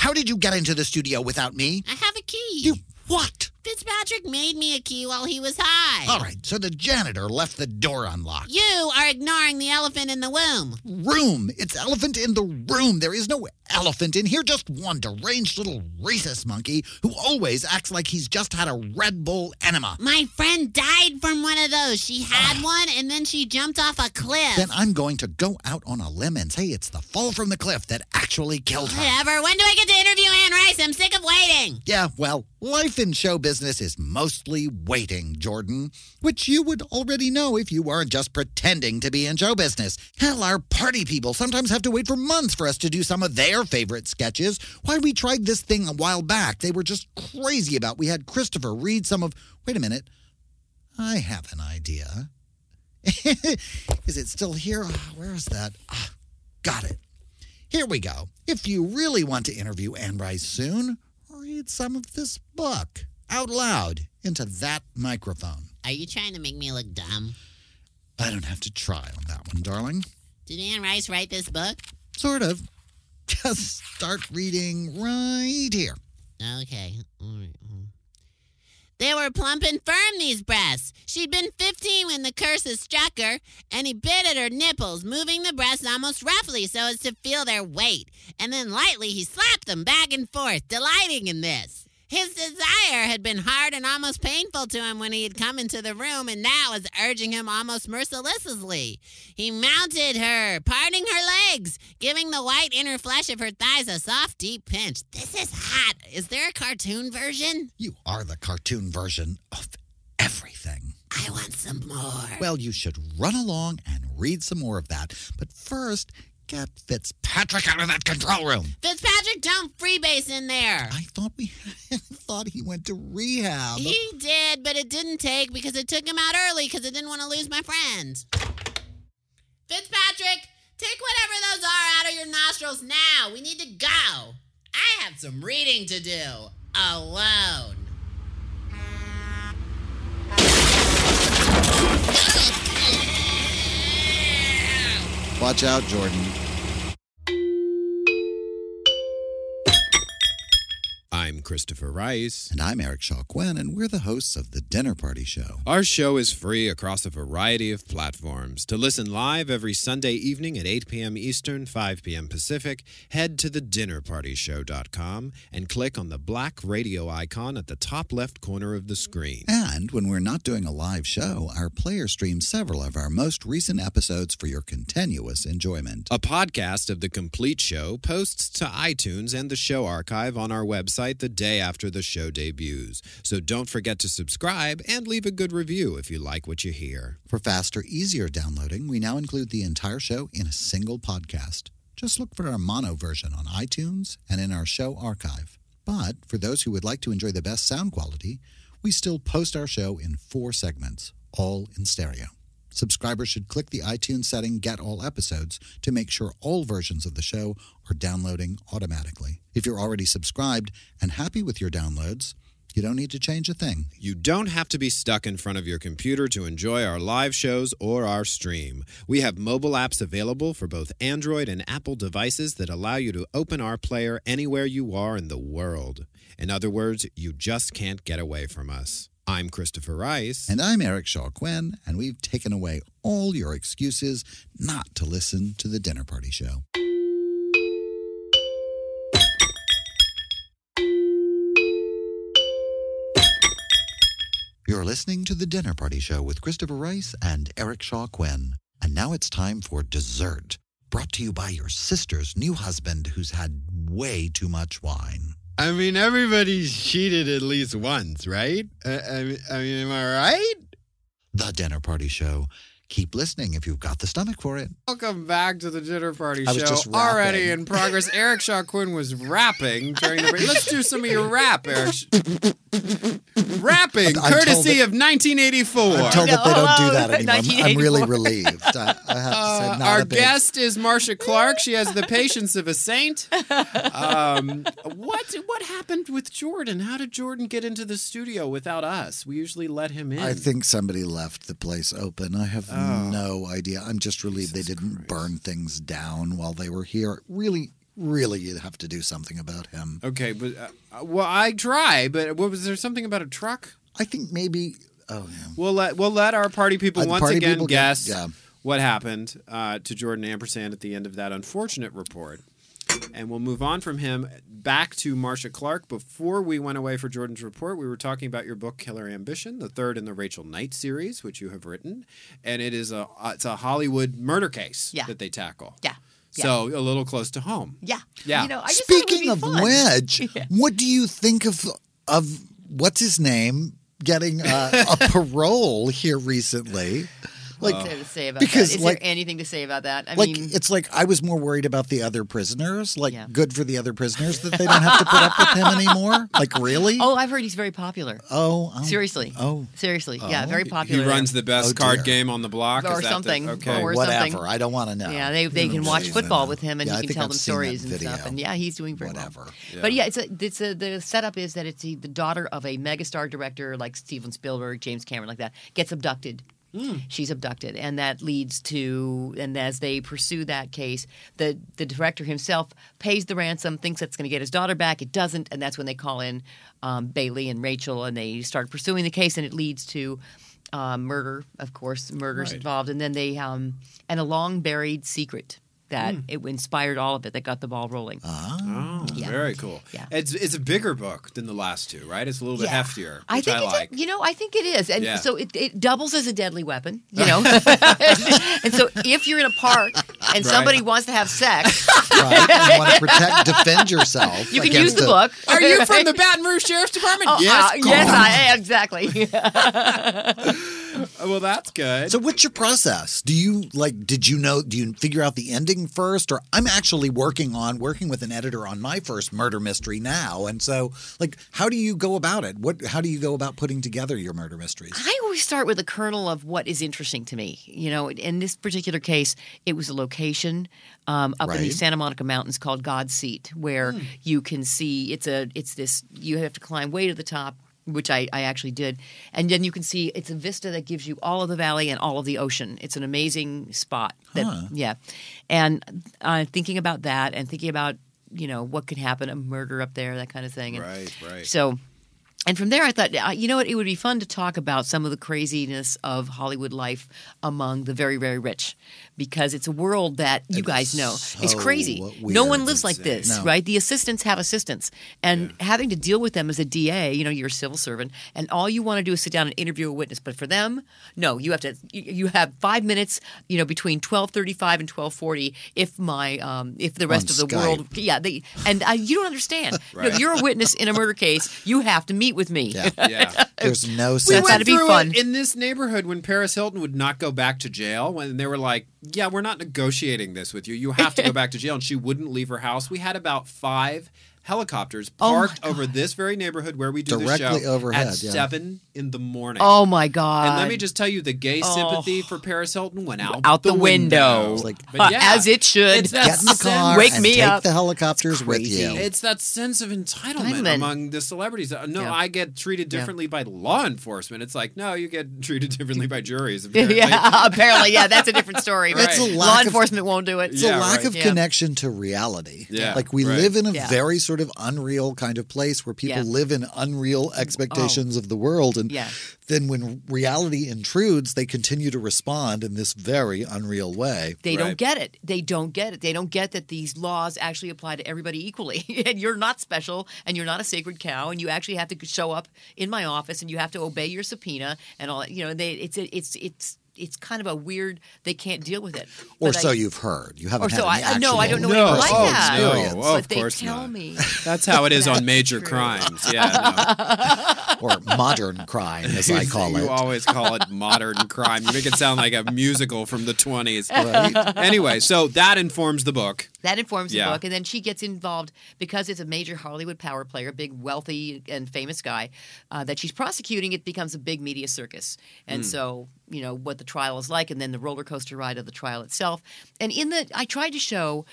How did you get into the studio without me? I have a key. You what? Fitzpatrick made me a key while he was high. All right, so the janitor left the door unlocked. You are ignoring the elephant in the womb. Room. It's elephant in the room. There is no elephant in here, just one deranged little rhesus monkey who always acts like he's just had a Red Bull enema. My friend died from one of those. She had ah. one and then she jumped off a cliff. Then I'm going to go out on a limb and say it's the fall from the cliff that actually killed her. Whatever. When do I get to interview Anne Rice? I'm sick of waiting. Yeah, well, life in show business is mostly waiting, Jordan, which you would already know if you weren't just pretending to be in show business. Hell, our party people sometimes have to wait for months for us to do some of their favorite sketches. Why, we tried this thing a while back. They were just crazy about. We had Christopher read some of. Wait a minute. I have an idea. is it still here? Ah, Where is that? Ah, got it. Here we go. If you really want to interview Anne Rice soon, read some of this book out loud into that microphone. Are you trying to make me look dumb? I don't have to try on that one, darling. Did Anne Rice write this book? Sort of. Just start reading right here. Okay. All right. They were plump and firm, these breasts. She'd been 15 when the curses struck her, and he bit at her nipples, moving the breasts almost roughly so as to feel their weight. And then lightly he slapped them back and forth, delighting in this. His desire had been hard and almost painful to him when he had come into the room, and now was urging him almost mercilessly. He mounted her, parting her legs, giving the white inner flesh of her thighs a soft, deep pinch. This is hot. Is there a cartoon version? You are the cartoon version of everything. I want some more. Well, you should run along and read some more of that. But first, get Fitzpatrick out of that control room. Fitzpatrick, don't freebase in there. I thought we thought he went to rehab. He did, but it didn't take because it took him out early because I didn't want to lose my friend. Fitzpatrick, take whatever those are out of your nostrils now. We need to go. I have some reading to do alone. Watch out, Jordan. I'm Christopher Rice. And I'm Eric Shaw Quinn, and we're the hosts of The Dinner Party Show. Our show is free across a variety of platforms. To listen live every Sunday evening at 8 p.m. Eastern, 5 p.m. Pacific, head to thedinnerpartyshow.com and click on the black radio icon at the top left corner of the screen. And when we're not doing a live show, our player streams several of our most recent episodes for your continuous enjoyment. A podcast of the complete show posts to iTunes and the show archive on our website the day after the show debuts. So don't forget to subscribe and leave a good review if you like what you hear. For faster, easier downloading, we now include the entire show in a single podcast. Just look for our mono version on iTunes and in our show archive. But for those who would like to enjoy the best sound quality, we still post our show in four segments, all in stereo. Subscribers should click the iTunes setting Get All Episodes to make sure all versions of the show are downloading automatically. If you're already subscribed and happy with your downloads, you don't need to change a thing. You don't have to be stuck in front of your computer to enjoy our live shows or our stream. We have mobile apps available for both Android and Apple devices that allow you to open our player anywhere you are in the world. In other words, you just can't get away from us. I'm Christopher Rice. And I'm Eric Shaw Quinn, and we've taken away all your excuses not to listen to the Dinner Party Show. You're listening to the Dinner Party Show with Christopher Rice and Eric Shaw Quinn. And now it's time for dessert, brought to you by your sister's new husband who's had way too much wine. I mean, everybody's cheated at least once, right? I, I, I mean, am I right? The Dinner Party Show. Keep listening if you've got the stomach for it. Welcome back to the Dinner Party I was Show. just Already in progress. Eric Shaw Quinn was rapping during the break. Let's do some of your rap, Eric. rapping, I'm courtesy that- of 1984. I'm told that they don't do that anymore. I'm, I'm really relieved. I, I have to say, Uh, our a guest is Marcia Clark. She has the patience of a saint. Um, what what happened with Jordan? How did Jordan get into the studio without us? We usually let him in. I think somebody left the place open. I have Oh. no idea. I'm just relieved they didn't burn things down while they were here. Really, really, you have to do something about him. Okay, but uh, well, I try. But what was there something about a truck? I think maybe. Oh, yeah. We'll let we'll let our party people Uh, once party again people get- guess yeah. what happened uh, to Jordan Ampersand at the end of that unfortunate report. And we'll move on from him back to Marcia Clark. Before we went away for Jordan's report, we were talking about your book Killer Ambition, the third in the Rachel Knight series, which you have written, and it is a uh, it's a Hollywood murder case Yeah. that they tackle. Yeah. So a little close to home. Yeah. Yeah. You know, I just thought it would Speaking of fun. Wedge, what do you think of of what's his name getting uh, a parole here recently? Like, What's to say about because, that? Is like- there anything to say about that? I like mean, it's like I was more worried about the other prisoners. Like, Yeah. good for the other prisoners that they don't have to put up with him anymore. Like, really? oh, I've heard he's very popular. Oh, oh, Seriously. Oh, Seriously. Yeah, oh. very popular. He runs the best Oh, card game on the block, Or Is that the- something. okay. Or whatever. something. I don't want to know. Yeah, they, they can watch football with him and Yeah, he can tell I've them stories and stuff. And yeah, he's doing very Whatever. well. But yeah, it's a, it's a, the setup is that it's the, the daughter of a megastar director like Steven Spielberg, James Cameron, like that, gets abducted. She's abducted, and that leads to, and as they pursue that case, the the director himself pays the ransom, thinks that's going to get his daughter back. It doesn't, and that's when they call in um, Bailey and Rachel, and they start pursuing the case, and it leads to um, murder. Of course, murder's Right. involved, and then they um, and a long buried secret that it inspired all of it that got the ball rolling. Oh, Yeah. very cool. Yeah. It's it's a bigger book than the last two, right? It's a little bit Yeah. heftier, which I think it's like. a, you know I think it is, and Yeah. so it, it doubles as a deadly weapon, you know. and so if you're in a park and Right. somebody wants to have sex, right. You want to protect, defend yourself. you can against use the book. Are you from the Baton Rouge Sheriff's Department? Oh, yes. uh, yes, I am exactly. Well, that's good. So, what's your process? Do you like? Did you know? Do you figure out the ending first, or I'm actually working on working with an editor on my first murder mystery now, and so like, how do you go about it? What? How do you go about putting together your murder mysteries? I always start with a kernel of what is interesting to me. You know, in this particular case, it was a location um, up in the Santa Monica Mountains called God's Seat, where Hmm. you can see it's a it's this you have to climb way to the top. Which I, I actually did. And then you can see it's a vista that gives you all of the valley and all of the ocean. It's an amazing spot. That, Huh. Yeah. And uh, thinking about that and thinking about, you know, what could happen, a murder up there, that kind of thing. And right, right. so, and from there, I thought, uh, you know what, it would be fun to talk about some of the craziness of Hollywood life among the very, very rich, because it's a world that you It guys know is so crazy. no one and lives like this, No. right? The assistants have assistants, and having to deal with them as a DA, you know, you're a civil servant, and all you want to do is sit down and interview a witness. But for them, no, you have to. You, you have five minutes, you know, between twelve thirty-five and twelve forty. If my, um, if the rest On of the Skype. world, yeah, they, and uh, you don't understand. You know, Right. you're a witness in a murder case. You have to meet with me. Yeah. yeah. There's no We sense. went went to be through fun. it in this neighborhood when Paris Hilton would not go back to jail when they were like, "Yeah, we're not negotiating this with you. You have to go back to jail." And she wouldn't leave her house. We had about five helicopters Oh parked over this very neighborhood where we do Directly the show overhead, at yeah. seven in the morning. Oh my god! And let me just tell you, the gay Oh. sympathy for Paris Hilton went out out the, window, It's like- But yeah, as it should. It's that Get in the car Wake and me take up. the helicopters with you. It's that sense of entitlement Entitlement. among the celebrities. Uh, No, Yeah. I get treated Yeah. differently by law enforcement. It's like, no, you get treated differently by juries. Apparently. yeah, apparently, yeah, that's a different story. but It's a Law lack of- enforcement won't do it. It's Yeah, a lack right. of Yeah. connection to reality. Yeah, Like we right. live in a Yeah. very sort of unreal kind of place where people Yeah. live in unreal oh. expectations of the world. And Yeah. then when reality intrudes, they continue to respond in this very unreal way. They Right. don't get it. They don't get it. They don't get that these laws actually apply to everybody equally. and you're not special and you're not a sacred cow and you actually have to show up in my office and you have to obey your subpoena and all that. You know, they it's it's it's it's kind of a weird they can't deal with it. Or But so I- you've heard. You haven't or had so any I, I know I don't know No. anything like Oh, that. no. experience. Oh, but of they course tell not. me. That's how it is on major true. crimes. Yeah, or modern crime, as. I call you it. always call it modern crime. You make it sound like a musical from the 20s. Right? Anyway, so that informs the book. That informs the book, and then she gets involved because it's a major Hollywood power player, big, wealthy, and famous guy. Uh, that she's prosecuting, it becomes a big media circus, and Hmm. so you know what the trial is like, and then the roller coaster ride of the trial itself. And in the, I tried to show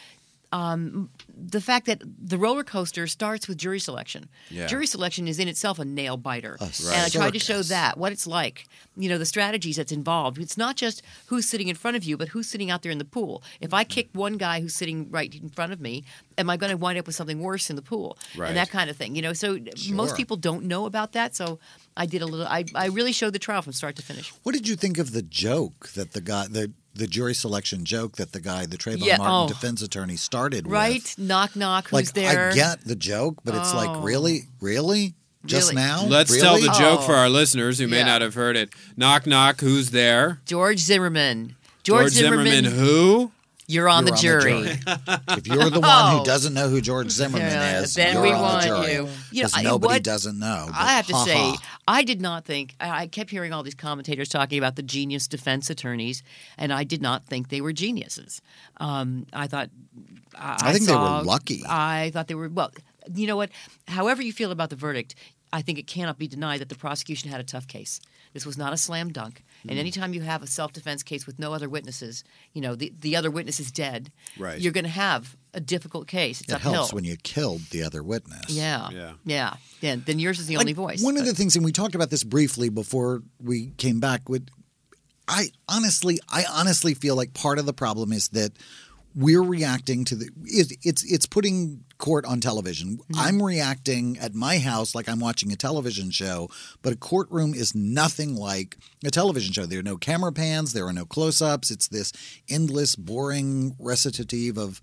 um, the fact that the roller coaster starts with jury selection. Yeah. Jury selection is in itself a nail biter, A and I tried to show that what it's like. You know, the strategies that's involved. It's not just who's sitting in front of you, but who's sitting out there in the pool. If I kick one guy who's sitting right in front of me, am I going to wind up with something worse in the pool? Right. And that kind of thing. You know, so most people don't know about that. So I did a little. I, I really showed the trial from start to finish. What did you think of the joke that the guy, the the jury selection joke that the guy, the Trayvon Yeah, Martin oh. defense attorney, started with Right? with? Knock knock. Who's Like there? I get the joke, but it's Oh. like really, really, just Really? now. Let's really? tell the joke Oh. for our listeners who may Yeah. not have heard it. Knock, knock, who's there? George Zimmerman. George George, Zimmerman, who? You're on You're the jury. if you're the one who doesn't know who George Zimmerman Yeah, is, then you're we on want the jury. you. You know, 'Cause I- nobody what- doesn't know. but I have to ha say. I did not think. I I kept hearing all these commentators talking about the genius defense attorneys, and I did not think they were geniuses. Um, I thought. I, I think they were lucky. I thought they were. Well, you know what? However you feel about the verdict, I think it cannot be denied that the prosecution had a tough case. This was not a slam dunk. And mm. anytime you have a self defense case with no other witnesses, you know, the, the other witness is dead, Right. you're going to have a difficult case. It's it uphill. helps when you killed the other witness. yeah. Yeah. Yeah. Yeah. Then yours is the Like, only voice. One of the things, and we talked about this briefly before we came back. With I honestly, I honestly feel like part of the problem is that we're reacting to the. It, it's it's putting court on television. Mm-hmm. I'm reacting at my house like I'm watching a television show, but a courtroom is nothing like a television show. There are no camera pans. There are no close-ups. It's this endless, boring recitative of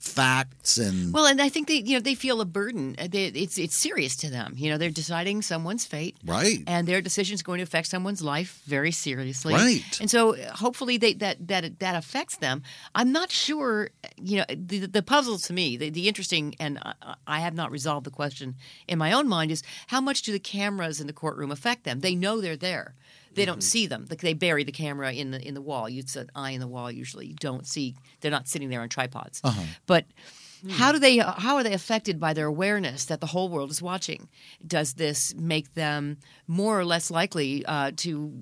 facts and Well, and I think they, you know, they feel a burden. Uh, They, it's it's serious to them. You know, they're deciding someone's fate, right. and their decision is going to affect someone's life very seriously. Right. And so, uh, hopefully, they, that that that affects them. I'm not sure. You know, the the puzzle to me, the, the interesting, and I, I have not resolved the question in my own mind is how much do the cameras in the courtroom affect them? They know they're there. They don't see them. Like they bury the camera in the in the wall. It's an eye in the wall. Usually, you don't see. They're not sitting there on tripods. Uh-huh. But how do they? How are they affected by their awareness that the whole world is watching? Does this make them more or less likely uh, to?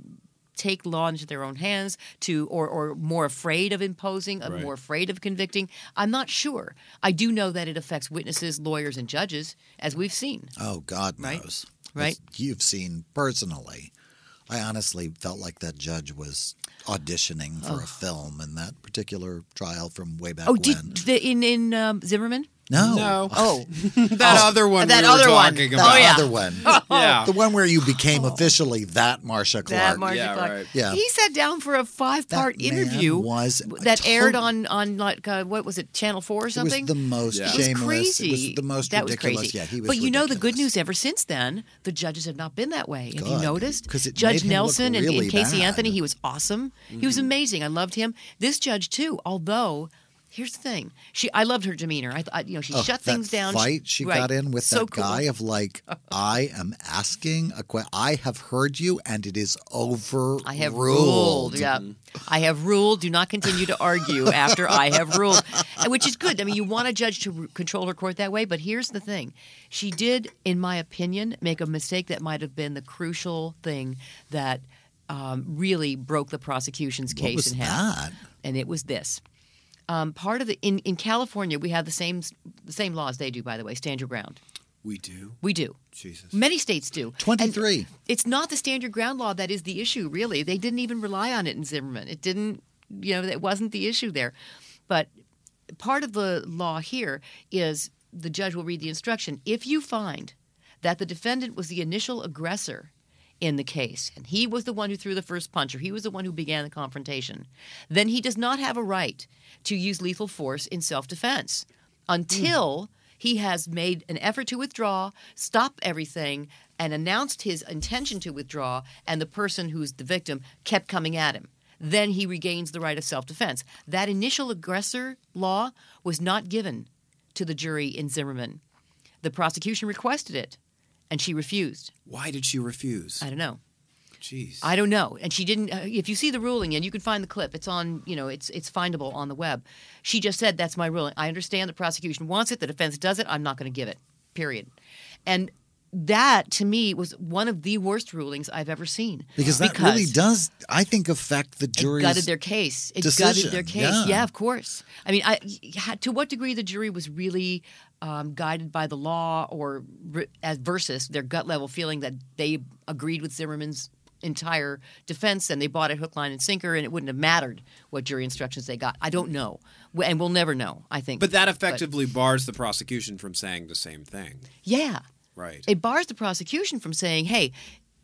Take law into their own hands, to or or more afraid of imposing, or Right. more afraid of convicting. I'm not sure. I do know that it affects witnesses, lawyers, and judges, as we've seen. Oh, God knows. Right. As you've seen personally. I honestly felt like that judge was auditioning for a film in that particular trial from way back Oh, when. did the, in in um, Zimmerman? No. No. Oh, That other one that we were other one. talking That about. Oh, yeah. other one. Yeah. The one where you became officially that Marcia Clark. that Marcia Yeah, Clark. right. Yeah. He sat down for a five-part That man interview was that aired on on like uh, what was it, Channel Four or It was something? the most Yeah. It was shameless. crazy. It was the most that ridiculous. was crazy. Yeah, he was but you know the good ridiculous. news ever since then, the judges have not been that way. Have you Good, noticed? 'cause it Judge made him look Nelson and, really and Casey bad. Anthony, he was awesome. He Mm-hmm. was amazing. I loved him. This judge too, although Here's the thing. She, I loved her demeanor. I, thought, you know, she Oh, shut that things down. Fight she Right. got in with So that cool. guy of like, I am asking a question. I have heard you, and it is over. I have ruled. Yeah. I have ruled. Do not continue to argue after I have ruled, which is good. I mean, you want a judge to control her court that way, but here's the thing. She did, in my opinion, make a mistake that might have been the crucial thing that um, really broke the prosecution's What case was in half. that? And it was this. Um, part of the in, in California, we have the same the same laws they do. By the way, stand your ground. We do. We do. Jesus. Many states do. 23. And it's not the stand your ground law that is the issue, really. They didn't even rely on it in Zimmerman. It didn't, you know, it wasn't the issue there. But part of the law here is the judge will read the instruction. If you find that the defendant was the initial aggressor in the case, and he was the one who threw the first punch, or he was the one who began the confrontation, then he does not have a right to use lethal force in self defense until hmm. he has made an effort to withdraw, stop everything, and announced his intention to withdraw, and the person who's the victim kept coming at him. Then he regains the right of self defense. That initial aggressor law was not given to the jury in Zimmerman. The prosecution requested it, and she refused. Why did she refuse? I don't know. Jeez. I don't know. And she didn't. Uh, if you see the ruling, and you can find the clip, it's on. You know, it's it's findable on the web. She just said, "That's my ruling. I understand the prosecution wants it. The defense does it. I'm not going to give it. Period." And that, to me, was one of the worst rulings I've ever seen. Because that really does, I think, affect the jury. jury's gutted their case. It decision. gutted their case. Yeah. Yeah. of course. I mean, I, to what degree the jury was really um, guided by the law, or re- as versus their gut level feeling that they agreed with Zimmerman's entire defense and they bought it hook, line, and sinker, and it wouldn't have mattered what jury instructions they got. I don't know, and we'll never know. I think. But that effectively bars the prosecution from saying the same thing. yeah. Right. It bars the prosecution from saying, hey,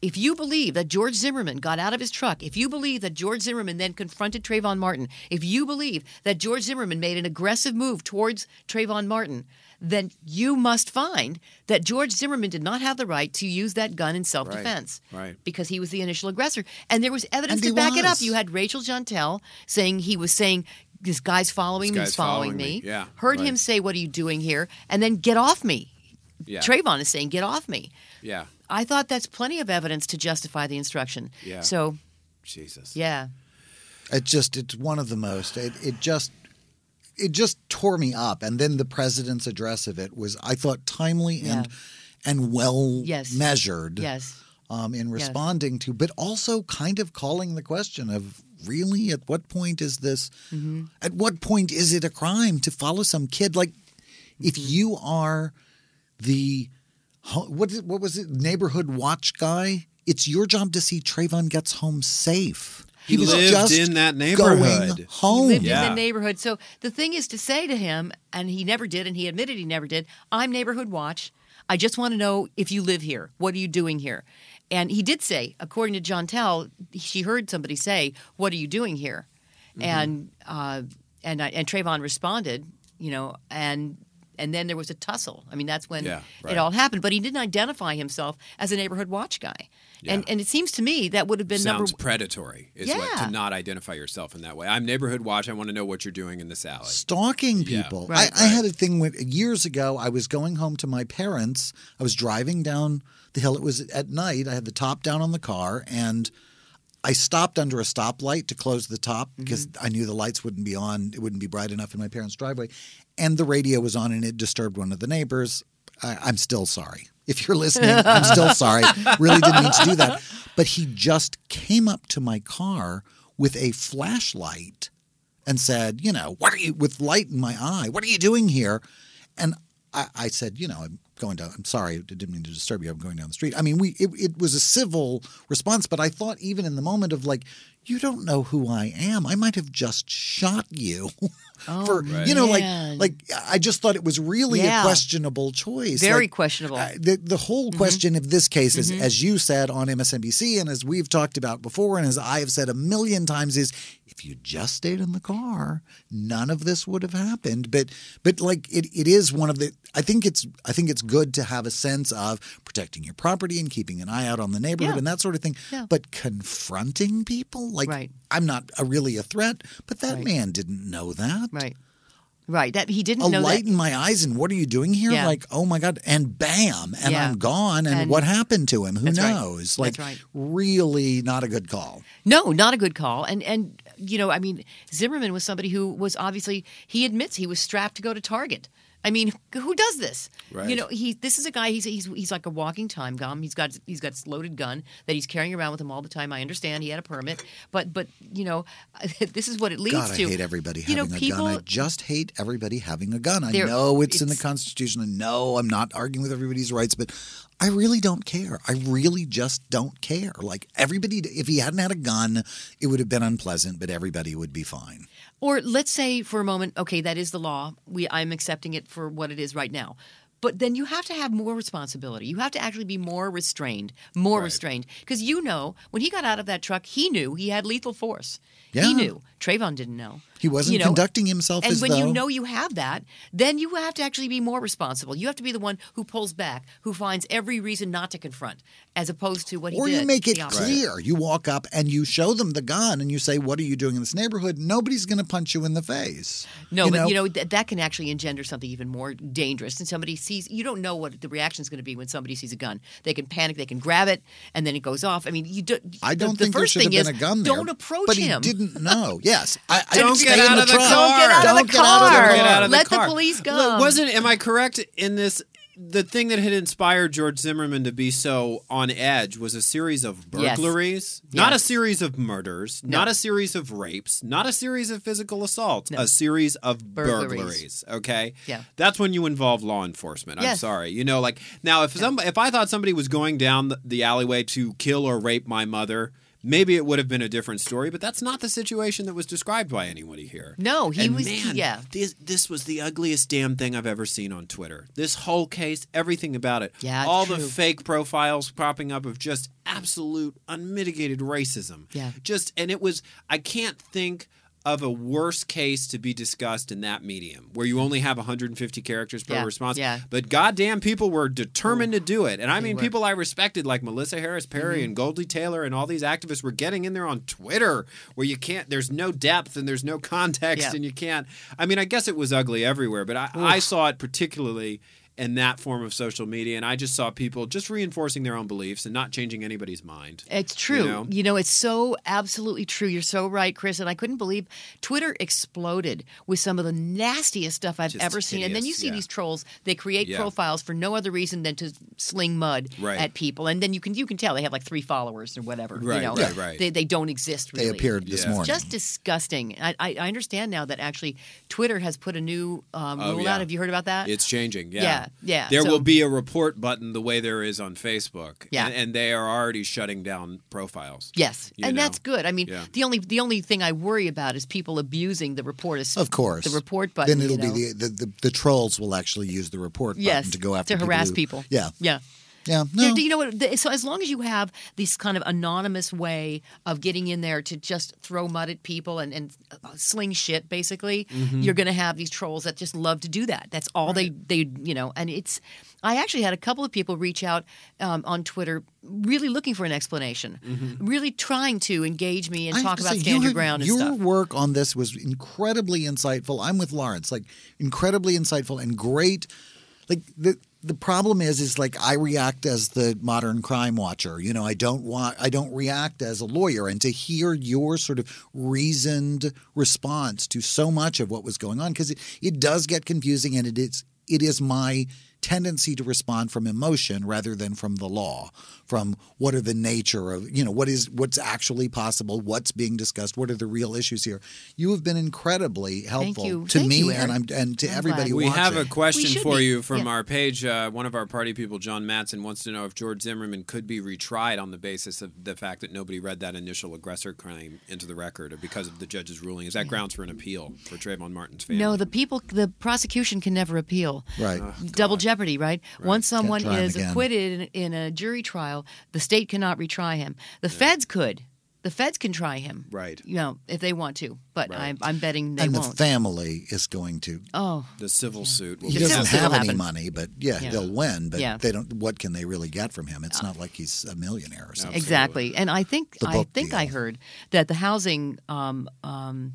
if you believe that George Zimmerman got out of his truck, if you believe that George Zimmerman then confronted Trayvon Martin, if you believe that George Zimmerman made an aggressive move towards Trayvon Martin, then you must find that George Zimmerman did not have the right to use that gun in self defense. Right. Because he was the initial aggressor. And there was evidence And to he back it up. You had Rachel Jeantel saying he was saying, this guy's following This me, guy's he's following, following me. me. Yeah, Heard right. him say, What are you doing here? And then get off me. Yeah. Trayvon is saying, Get off me. Yeah. I thought that's plenty of evidence to justify the instruction. Yeah. So, Jesus. yeah. It just it's one of the most. It it just it just tore me up. And then the president's address of it was I thought timely and and well Yes. measured. Yes. Um, in Yes. responding to, but also kind of calling the question of really at what point is this? Mm-hmm. At what point is it a crime to follow some kid? Like, if Mm-hmm. you are the ho- what is what was it neighborhood watch guy? It's your job to see Trayvon gets home safe. He was lived just in that going neighborhood. home. Lived in Yeah. the neighborhood. So the thing is to say to him, and he never did, and he admitted he never did, I'm neighborhood watch. I just want to know if you live here. What are you doing here? And he did say, according to Jeantel, she heard somebody say, "What are you doing here?" Mm-hmm. And uh, and I- and Trayvon responded, you know, and and then there was a tussle. I mean, that's when Yeah, right. it all happened. But he didn't identify himself as a neighborhood watch guy. And and it seems to me that would have been Sounds number predatory. Is what, Yeah. to not identify yourself in that way. I'm neighborhood watch. I want to know what you're doing in this alley. stalking Yeah. people. Right. I, I had a thing with years ago. I was going home to my parents. I was driving down the hill. It was at night. I had the top down on the car, and I stopped under a stoplight to close the top mm-hmm. because I knew the lights wouldn't be on. It wouldn't be bright enough in my parents' driveway, and the radio was on, and it disturbed one of the neighbors. I, I'm still sorry. If you're listening, I'm still sorry. Really didn't mean to do that. But he just came up to my car with a flashlight and said, you know, what are you with light in my eye? What are you doing here? And I, I said, you know, I'm going down. I'm sorry, I didn't mean to disturb you. I'm going down the street. I mean, we it, it was a civil response, but I thought even in the moment of like, you don't know who I am. I might have just shot you Oh, for you know, man. like like I just thought it was really Yeah. a questionable choice. very Like, questionable. uh, the the whole question of this case is, as you said on MSNBC, and as we've talked about before, and as I have said a million times, is if you just stayed in the car, none of this would have happened. But but like it, it is one of the. I think it's I think it's good to have a sense of protecting your property and keeping an eye out on the neighborhood Yeah. and that sort of thing. Yeah. But confronting people, like Right. I'm not a, really a threat, but that Right. man didn't know that. right. Right. That he didn't a know light that. in my eyes and what are you doing here Yeah. like oh my god and bam and Yeah. i'm gone and, And- what happened to him who That's right. knows like That's right. really not a good call No, not a good call. And and you know, I mean, Zimmerman was somebody who was obviously he admits he was strapped to go to Target. I mean, who does this? Right. You know, he this is a guy. He's he's he's like a walking time bomb. He's got he's got this loaded gun that he's carrying around with him all the time. I understand he had a permit, but but you know, this is what it leads God, I to. hate everybody you having know, a people, gun. I just hate everybody having a gun. I know it's, in the Constitution. I know I'm not arguing with everybody's rights, but I really don't care. I really just don't care. Like everybody, if he hadn't had a gun, it would have been unpleasant, but everybody would be fine. Or let's say for a moment, okay, that is the law. We I'm accepting it for what it is right now. But then you have to have more responsibility. You have to actually be more restrained, more restrained. Because you know, when he got out of that truck, he knew he had lethal force. Yeah. He knew. Trayvon didn't know. He wasn't You know, conducting himself And as when though you know you have that, then you have to actually be more responsible. You have to be the one who pulls back, who finds every reason not to confront, as opposed to what he or did. you make it clear. You walk up and you show them the gun and you say, "What are you doing in this neighborhood?" Nobody's going to punch you in the face. No, but you know th- that can actually engender something even more dangerous. And somebody sees, you don't know what the reaction is going to be when somebody sees a gun. They can panic, they can grab it, and then it goes off. I mean, you Do, I don't the think there first should have thing been is, a gun there. Don't approach but him. he didn't know. Yes, I, I Don't get out the of the car. Don't get out of Don't the get out of the car. Get out of the Let the car. police Look, come. Wasn't am I correct in this? The thing that had inspired George Zimmerman to be so on edge was a series of Yes. burglaries, not a series of murders, No. not a series of rapes, not a series of physical assaults, a series of Burglaries. burglaries. Okay, Yeah. that's when you involve law enforcement. I'm Yes. sorry, you know, like now if some if I thought somebody was going down the, the alleyway to kill or rape my mother. Maybe it would have been a different story, but that's not the situation that was described by anybody here. No, he And was- Man, yeah. This this was the ugliest damn thing I've ever seen on Twitter. This whole case, everything about it. Yeah, all the fake profiles popping up of just absolute unmitigated racism. Yeah. Just and it was. I can't think of a worse case to be discussed in that medium where you only have 150 characters per Yeah, response. yeah. But goddamn, people were determined to do it, and I mean, were. people I respected like Melissa Harris Perry Mhm. and Goldie Taylor and all these activists were getting in there on Twitter where you can't. There's no depth and there's no context, Yeah. and you can't. I mean, I guess it was ugly everywhere, but I, I saw it particularly in that form of social media, and I just saw people just reinforcing their own beliefs and not changing anybody's mind. It's true. You know? it's so absolutely true. You're so right, Chris. And I couldn't believe Twitter exploded with some of the nastiest stuff I've Just ever seen. And then you see yeah. these trolls. They create Yeah. profiles for no other reason than to sling mud Right. at people. And then you can you can tell they have like three followers or whatever. Right, you know? right, right. They, they don't exist. They appeared this Yeah. morning. Just disgusting. I, I, I understand now that actually Twitter has put a new um, Oh, rule yeah. out. Have you heard about that? It's changing. Yeah. Yeah, yeah, There so- will be a report button the way there is on Facebook. Yeah. And, and they are already shutting down profiles. Yes, and know? that's good. I mean, Yeah. the only the only thing I worry about is people abusing the report. Of course. the report button. Then it'll you know. be the, the, the the trolls will actually use the report button yes to go after to harass who- people. Yeah, yeah. Yeah. No, do you know what? So as long as you have this kind of anonymous way of getting in there to just throw mud at people and, and sling shit, basically, Mm-hmm. you're going to have these trolls that just love to do that. That's all they they you know. And it's. I actually had a couple of people reach out um, on Twitter, really looking for an explanation, really trying to engage me and Mm-hmm. I talk about say, stand your ground and your stuff. work on this was incredibly insightful. I'm with Lawrence, like incredibly insightful and great. Like the the problem is, is like I react as the modern crime watcher. You know, I don't want, I don't react as a lawyer. And to hear your sort of reasoned response to so much of what was going on, because it, it does get confusing, and it is it is my tendency to respond from emotion rather than from the law from what are the nature of you know what is what's actually possible what's being discussed what are the real issues here you have been incredibly helpful you. to Thank me you, and I'm and to I'm everybody glad. We watching. have a question for be. you from Yeah. our page. Uh, one of our party people, John Matson, wants to know if George Zimmerman could be retried on the basis of the fact that nobody read that initial aggressor claim into the record or because of the judge's ruling. Is that grounds for an appeal for Trayvon Martin's family? No, the people, the prosecution can never appeal. Right. Double jeopardy, right? Once someone is again. acquitted in, in a jury trial, the state cannot retry him. The feds could. The feds can try him. Right. You know, if they want to. But I'm, I'm betting they and the won't. And the family is going to oh, The civil suit. Will he doesn't have any happen. money but yeah, Yeah. they'll win but Yeah. they don't what can they really get from him it's not like he's a millionaire or something exactly. And I think I book think I heard that the housing um, um,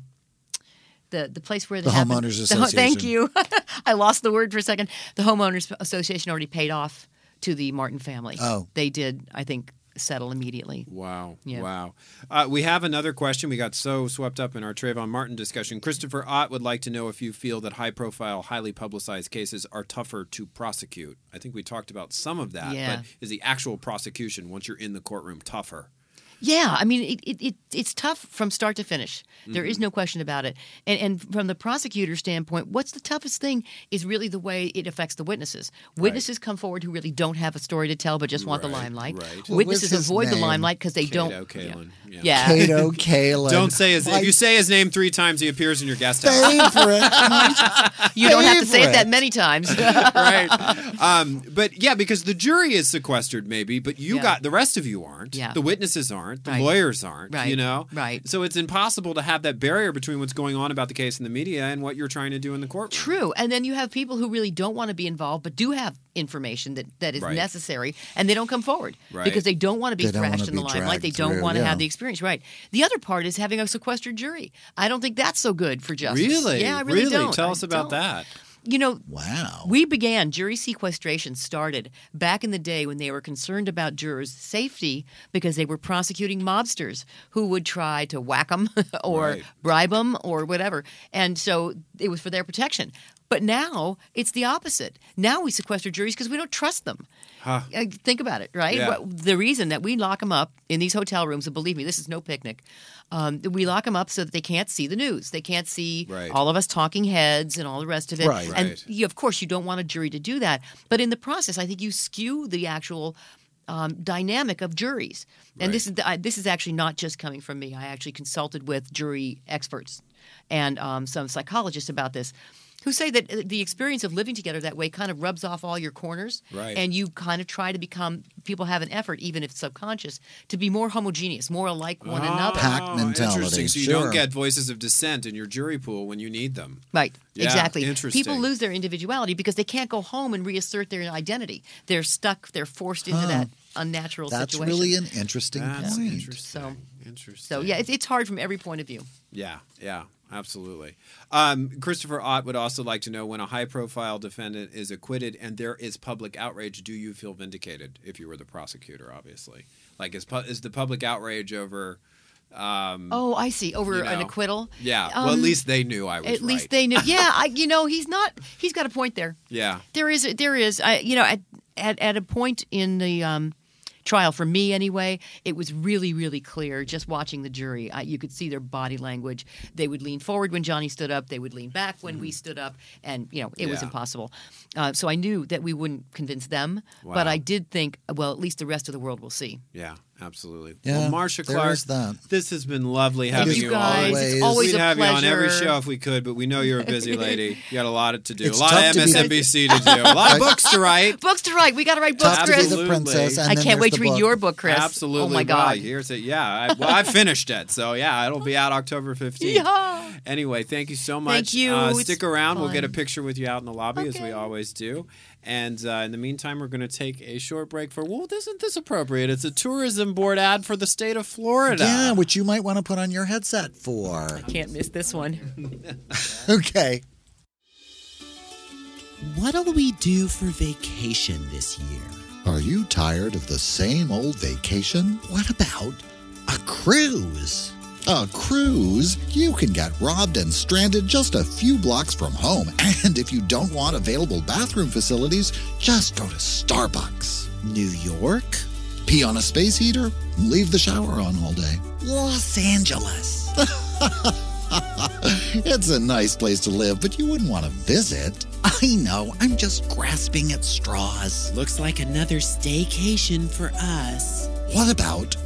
the the place where The it happened- homeowners the thank association. you. I lost the word for a second. The homeowners association already paid off to the Martin family. Oh. they did. I think settle immediately. Wow. Yeah. Wow. Uh, we have another question. We got so swept up in our Trayvon Martin discussion. Christopher Ott would like to know if you feel that high profile, highly publicized cases are tougher to prosecute. I think we talked about some of that, Yeah. but is the actual prosecution, once you're in the courtroom, tougher? Yeah, I mean, it, it, it it's tough from start to finish. There is Mhm. no question about it. And and from the prosecutor standpoint, what's the toughest thing is really the way it affects the witnesses. Witnesses come forward who really don't have a story to tell, but just want the limelight. right. What Witnesses was his avoid the limelight because they Kato don't. Kaelin. Yeah. Yeah. Kato Kaelin. Don't say his. My If you say his name three times, he appears in your guest house. favorite. you don't have to say it that many times. right. Um, but yeah, because the jury is sequestered, maybe, but you Yeah. got the rest of you aren't. Yeah. The witnesses aren't. The Right. lawyers aren't. Right. You know. Right. So it's impossible to have that barrier between what's going on about the case in the media and what you're trying to do in the courtroom. True. And then you have people who really don't want to be involved, but do have information that, that is Right. necessary, and they don't come forward Right. because they don't want to be They thrashed wanna in the be limelight. They don't want to yeah. have the experience. Right. The other part is having a sequestered jury. I don't think that's so good for justice. Really? Yeah, I really, don't. Tell I us about don't. that. You know, Wow. we began jury sequestration started back in the day when they were concerned about jurors' safety because they were prosecuting mobsters who would try to whack them or Right. bribe them or whatever. And so it was for their protection. But now it's the opposite. Now we sequester juries because we don't trust them. Huh. Uh, Think about it, right? Yeah. The reason that we lock them up in these hotel rooms, and believe me, this is no picnic. Um, we lock them up so that they can't see the news. They can't see Right. all of us talking heads and all the rest of it. Right. And Right. you, of course, you don't want a jury to do that. But in the process, I think you skew the actual um, dynamic of juries. And this is the, I, this is actually not just coming from me. I actually consulted with jury experts and um, some psychologists about this. Who say that uh, the experience of living together that way kind of rubs off all your corners, Right. and you kind of try to become. People have an effort, even if subconscious, to be more homogeneous, more alike one another. Pack Oh, mentality, Interesting. So you sure. don't get voices of dissent in your jury pool when you need them. Right. Yeah, exactly. interesting. People lose their individuality because they can't go home and reassert their identity. They're stuck. They're forced into Huh. that unnatural That's situation. really an interesting That's point. interesting. So- interesting. so yeah, it's, it's hard from every point of view. Yeah, yeah, absolutely. Um, Christopher Ott would also like to know when a high profile defendant is acquitted and there is public outrage, do you feel vindicated if you were the prosecutor, obviously? Like, is, pu- is the public outrage over. Um, Oh, I see. Over you an acquittal. Yeah, well, at Um, least they knew I was At least they knew. Yeah, I, you know, he's not. He's got a point there. Yeah, There is. There is. I, you know, at, at at a point in the um, trial for me anyway, it was really, really clear. Just watching the jury, I, you could see their body language. They would lean forward when Johnnie stood up. They would lean back when we stood up, and you know, it was Mm-hmm. Impossible. Uh, so I knew that we wouldn't convince them, Wow. but I did think, well, at least the rest of the world will see. yeah, absolutely. Yeah, well, Marcia Clark, that. this has been lovely having you you guys. on. It's always We'd a have you on every pleasure. show if we could, but we know you're a busy lady. You got a lot to do. It's a lot of MSNBC to do. A lot of books to write. Books to write. We got to write books, Tough to be Chris. the princess, and I can't wait to read book. your book, Chris. Absolutely. Oh my Well, God. here's it. Yeah. I, well, I finished it. So, yeah, it'll be out October 15th. Yeah. Anyway, thank you so much. Thank you. Uh, stick around. We'll get a picture with you out in the lobby, as we always do. And uh, in the meantime, we're going to take a short break for, well, isn't this appropriate? It's a tourism board ad for the state of Florida. Yeah, which you might want to put on your headset for. I can't miss this one. Okay. What'll we do for vacation this year? Are you tired of the same old vacation? What about a cruise? A cruise? You can get robbed and stranded just a few blocks from home. And if you don't want available bathroom facilities, just go to Starbucks. New York? Pee on a space heater? Leave the shower on all day. Los Angeles. it's a nice place to live, but you wouldn't want to visit. I know, I'm just grasping at straws. Looks like another staycation for us. What about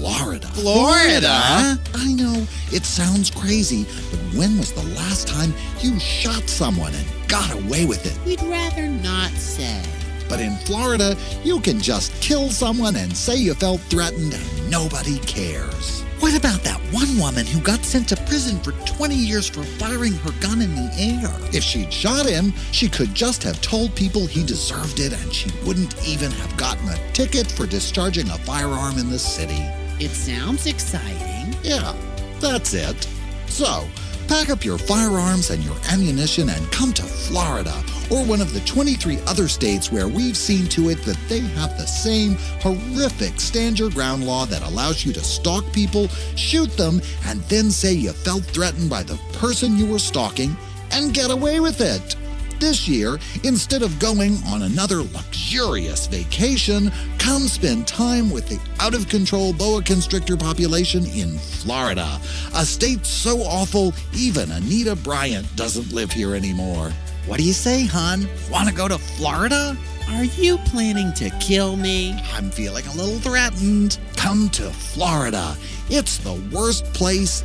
Florida? Florida? I know, it sounds crazy, but when was the last time you shot someone and got away with it? We'd rather not say. But in Florida, you can just kill someone and say you felt threatened and nobody cares. What about that one woman who got sent to prison for 20 years for firing her gun in the air? If she'd shot him, she could just have told people he deserved it and she wouldn't even have gotten a ticket for discharging a firearm in the city. It sounds exciting. Yeah, that's it. So, Pack up your firearms and your ammunition and come to Florida or one of the 23 other states where we've seen to it that they have the same horrific stand your ground law that allows you to stalk people, shoot them, and then say you felt threatened by the person you were stalking and get away with it. This year, instead of going on another luxurious vacation, come spend time with the out of control boa constrictor population in Florida, a state so awful even Anita Bryant doesn't live here anymore. What do you say, hon? Want to go to Florida? Are you planning to kill me? I'm feeling a little threatened. Come to Florida. It's the worst place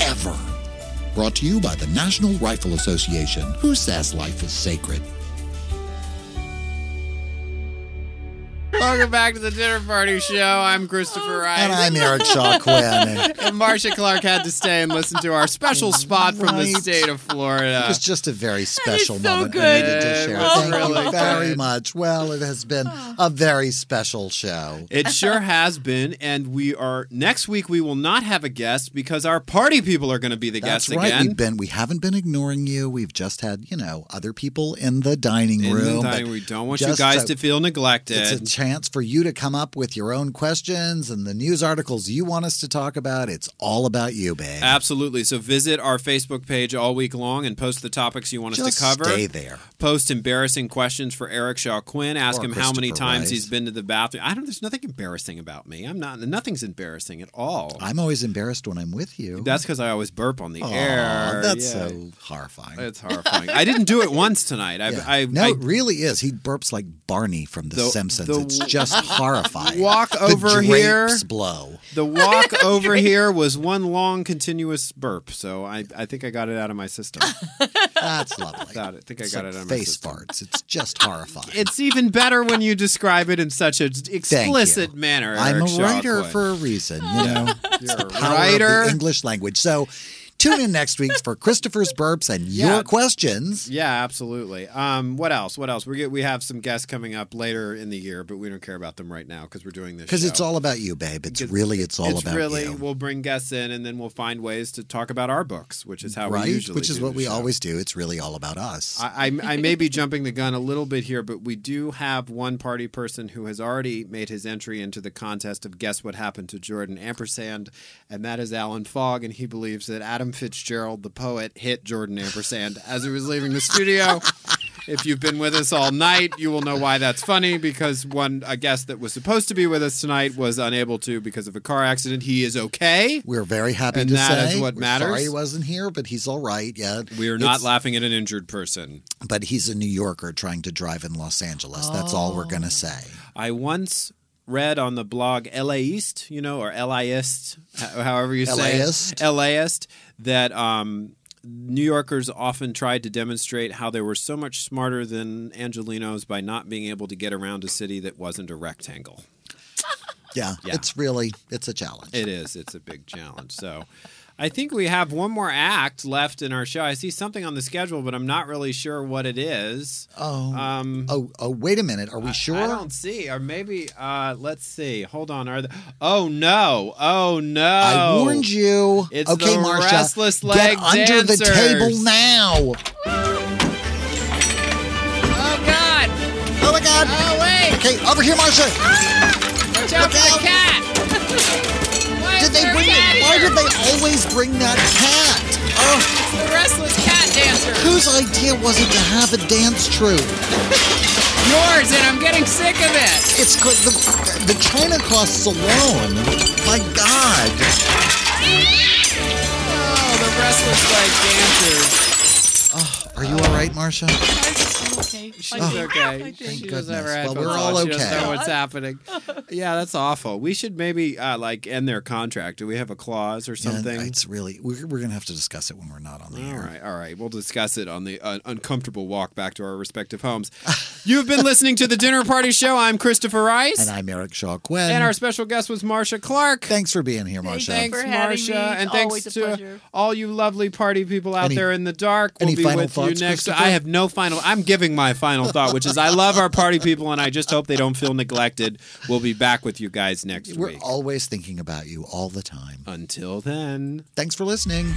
ever. Brought to you by the National Rifle Association, who says life is sacred. Welcome back to the Dinner Party Show. I'm Christopher Rice. And I'm Eric Shaw Quinn. and Marcia Clark had to stay and listen to our special spot from the state of Florida. It was just a very special so moment we good. needed to share. was Thank really you very good. much. Well, it has been a very special show. It sure has been, and we are next week. We will not have a guest because our party people are going to be the That's guests right. again. We've been we haven't been ignoring you. We've just had, you know, other people in the dining In the room. dining- we don't want you guys a- to feel neglected. It's a chance for you to come up with your own questions and the news articles you want us to talk about. It's all about you, babe. Absolutely. So visit our Facebook page all week long and post the topics you want us to cover. stay there. Post embarrassing questions for Eric Shaw Quinn. Ask Or him how many times Rice. he's been to the bathroom. I don't. There's nothing embarrassing about me. I'm not. Nothing's embarrassing at all. I'm always embarrassed when I'm with you. That's because I always burp on the Aw, air. That's Yeah. so horrifying. It's horrifying. I didn't do it once tonight. I've, Yeah. I've, no, I it really is. He burps like Barney from The, The- Simpsons. the it's just horrifying. walk The over here. blow. The walk over here was one long continuous burp, so I, I think I got it out of my system. That's lovely. Got it. I think I got like it out of my face system. farts. It's just horrifying. It's even better when you describe it in such an explicit manner. I'm Eric a writer Quinn. for a reason, you know. You're a Power of writer. the English language. So tune in next week for Christopher's burps and Yeah. your questions. Yeah, absolutely. Um, what else? What else? We get we have some guests coming up later in the year, but we don't care about them right now because we're doing this. Because it's all about you, babe. It's really, it's all it's about really you. we'll bring guests in and then we'll find ways to talk about our books, which is how right? we usually Which is what we show. always do. It's really all about us. I, I, I may be jumping the gun a little bit here, but we do have one party person who has already made his entry into the contest of Guess What Happened to Jordan Ampersand, and that is Alan Fogg, and he believes that Adam Fitzgerald, the poet, hit Jordan Ampersand as he was leaving the studio. If you've been with us all night, you will know why that's funny because one a guest that was supposed to be with us tonight was unable to because of a car accident. He is okay. We're very happy and to that say. is what We're matters. Sorry he wasn't here, but he's all right. Yeah, We are not laughing at an injured person. But he's a New Yorker trying to drive in Los Angeles. That's all we're Oh. going to say. I once read on the blog LA East, you know, or LAist, however you say LAist? it, LAist, that um, New Yorkers often tried to demonstrate how they were so much smarter than Angelenos by not being able to get around a city that wasn't a rectangle. Yeah, Yeah. it's really it's a challenge. It is. It's a big challenge. So. I think we have one more act left in our show. I see something on the schedule, but I'm not really sure what it is. Oh, Um, oh, oh! Wait a minute. Are we sure? I don't see, or maybe uh, let's see. Hold on. Are the, oh no! Oh no! I warned you. It's okay, the Marcia, restless leg get under the table now. Oh God! Oh my God! Oh wait! Okay, over here, Marcia. Watch out for the cat! Did they always bring that cat? Oh, The restless cat dancer. whose idea was it to have a dance troupe? Yours, and I'm getting sick of it. It's the, the China costs alone. My God. Oh, the restless leg dancers. Are you all right, Marcia? I'm okay. She's Oh, okay. thank she goodness. doesn't ever Well, we're all She doesn't okay. know what's happening. Yeah, that's awful. We should maybe uh, like end their contract. Do we have a clause or Yeah, something? it's really we're, we're gonna have to discuss it when we're not on the All air. right, all right. We'll discuss it on the uh, uncomfortable walk back to our respective homes. You've been listening to the Dinner Party Show. I'm Christopher Rice. And I'm Eric Shaw Quinn. And our special guest was Marcia Clark. Thanks for being here, Marcia. Thanks, for having Marcia. me. And It's thanks always a to pleasure. all you lovely party people out Any- there in the dark. We'll any be final with you thoughts, next. I have no final. I'm giving my final thought, which is I love our party people, and I just hope they don't feel neglected. We'll be back with you guys next We're week. always thinking about you all the time. Until then. Thanks for listening.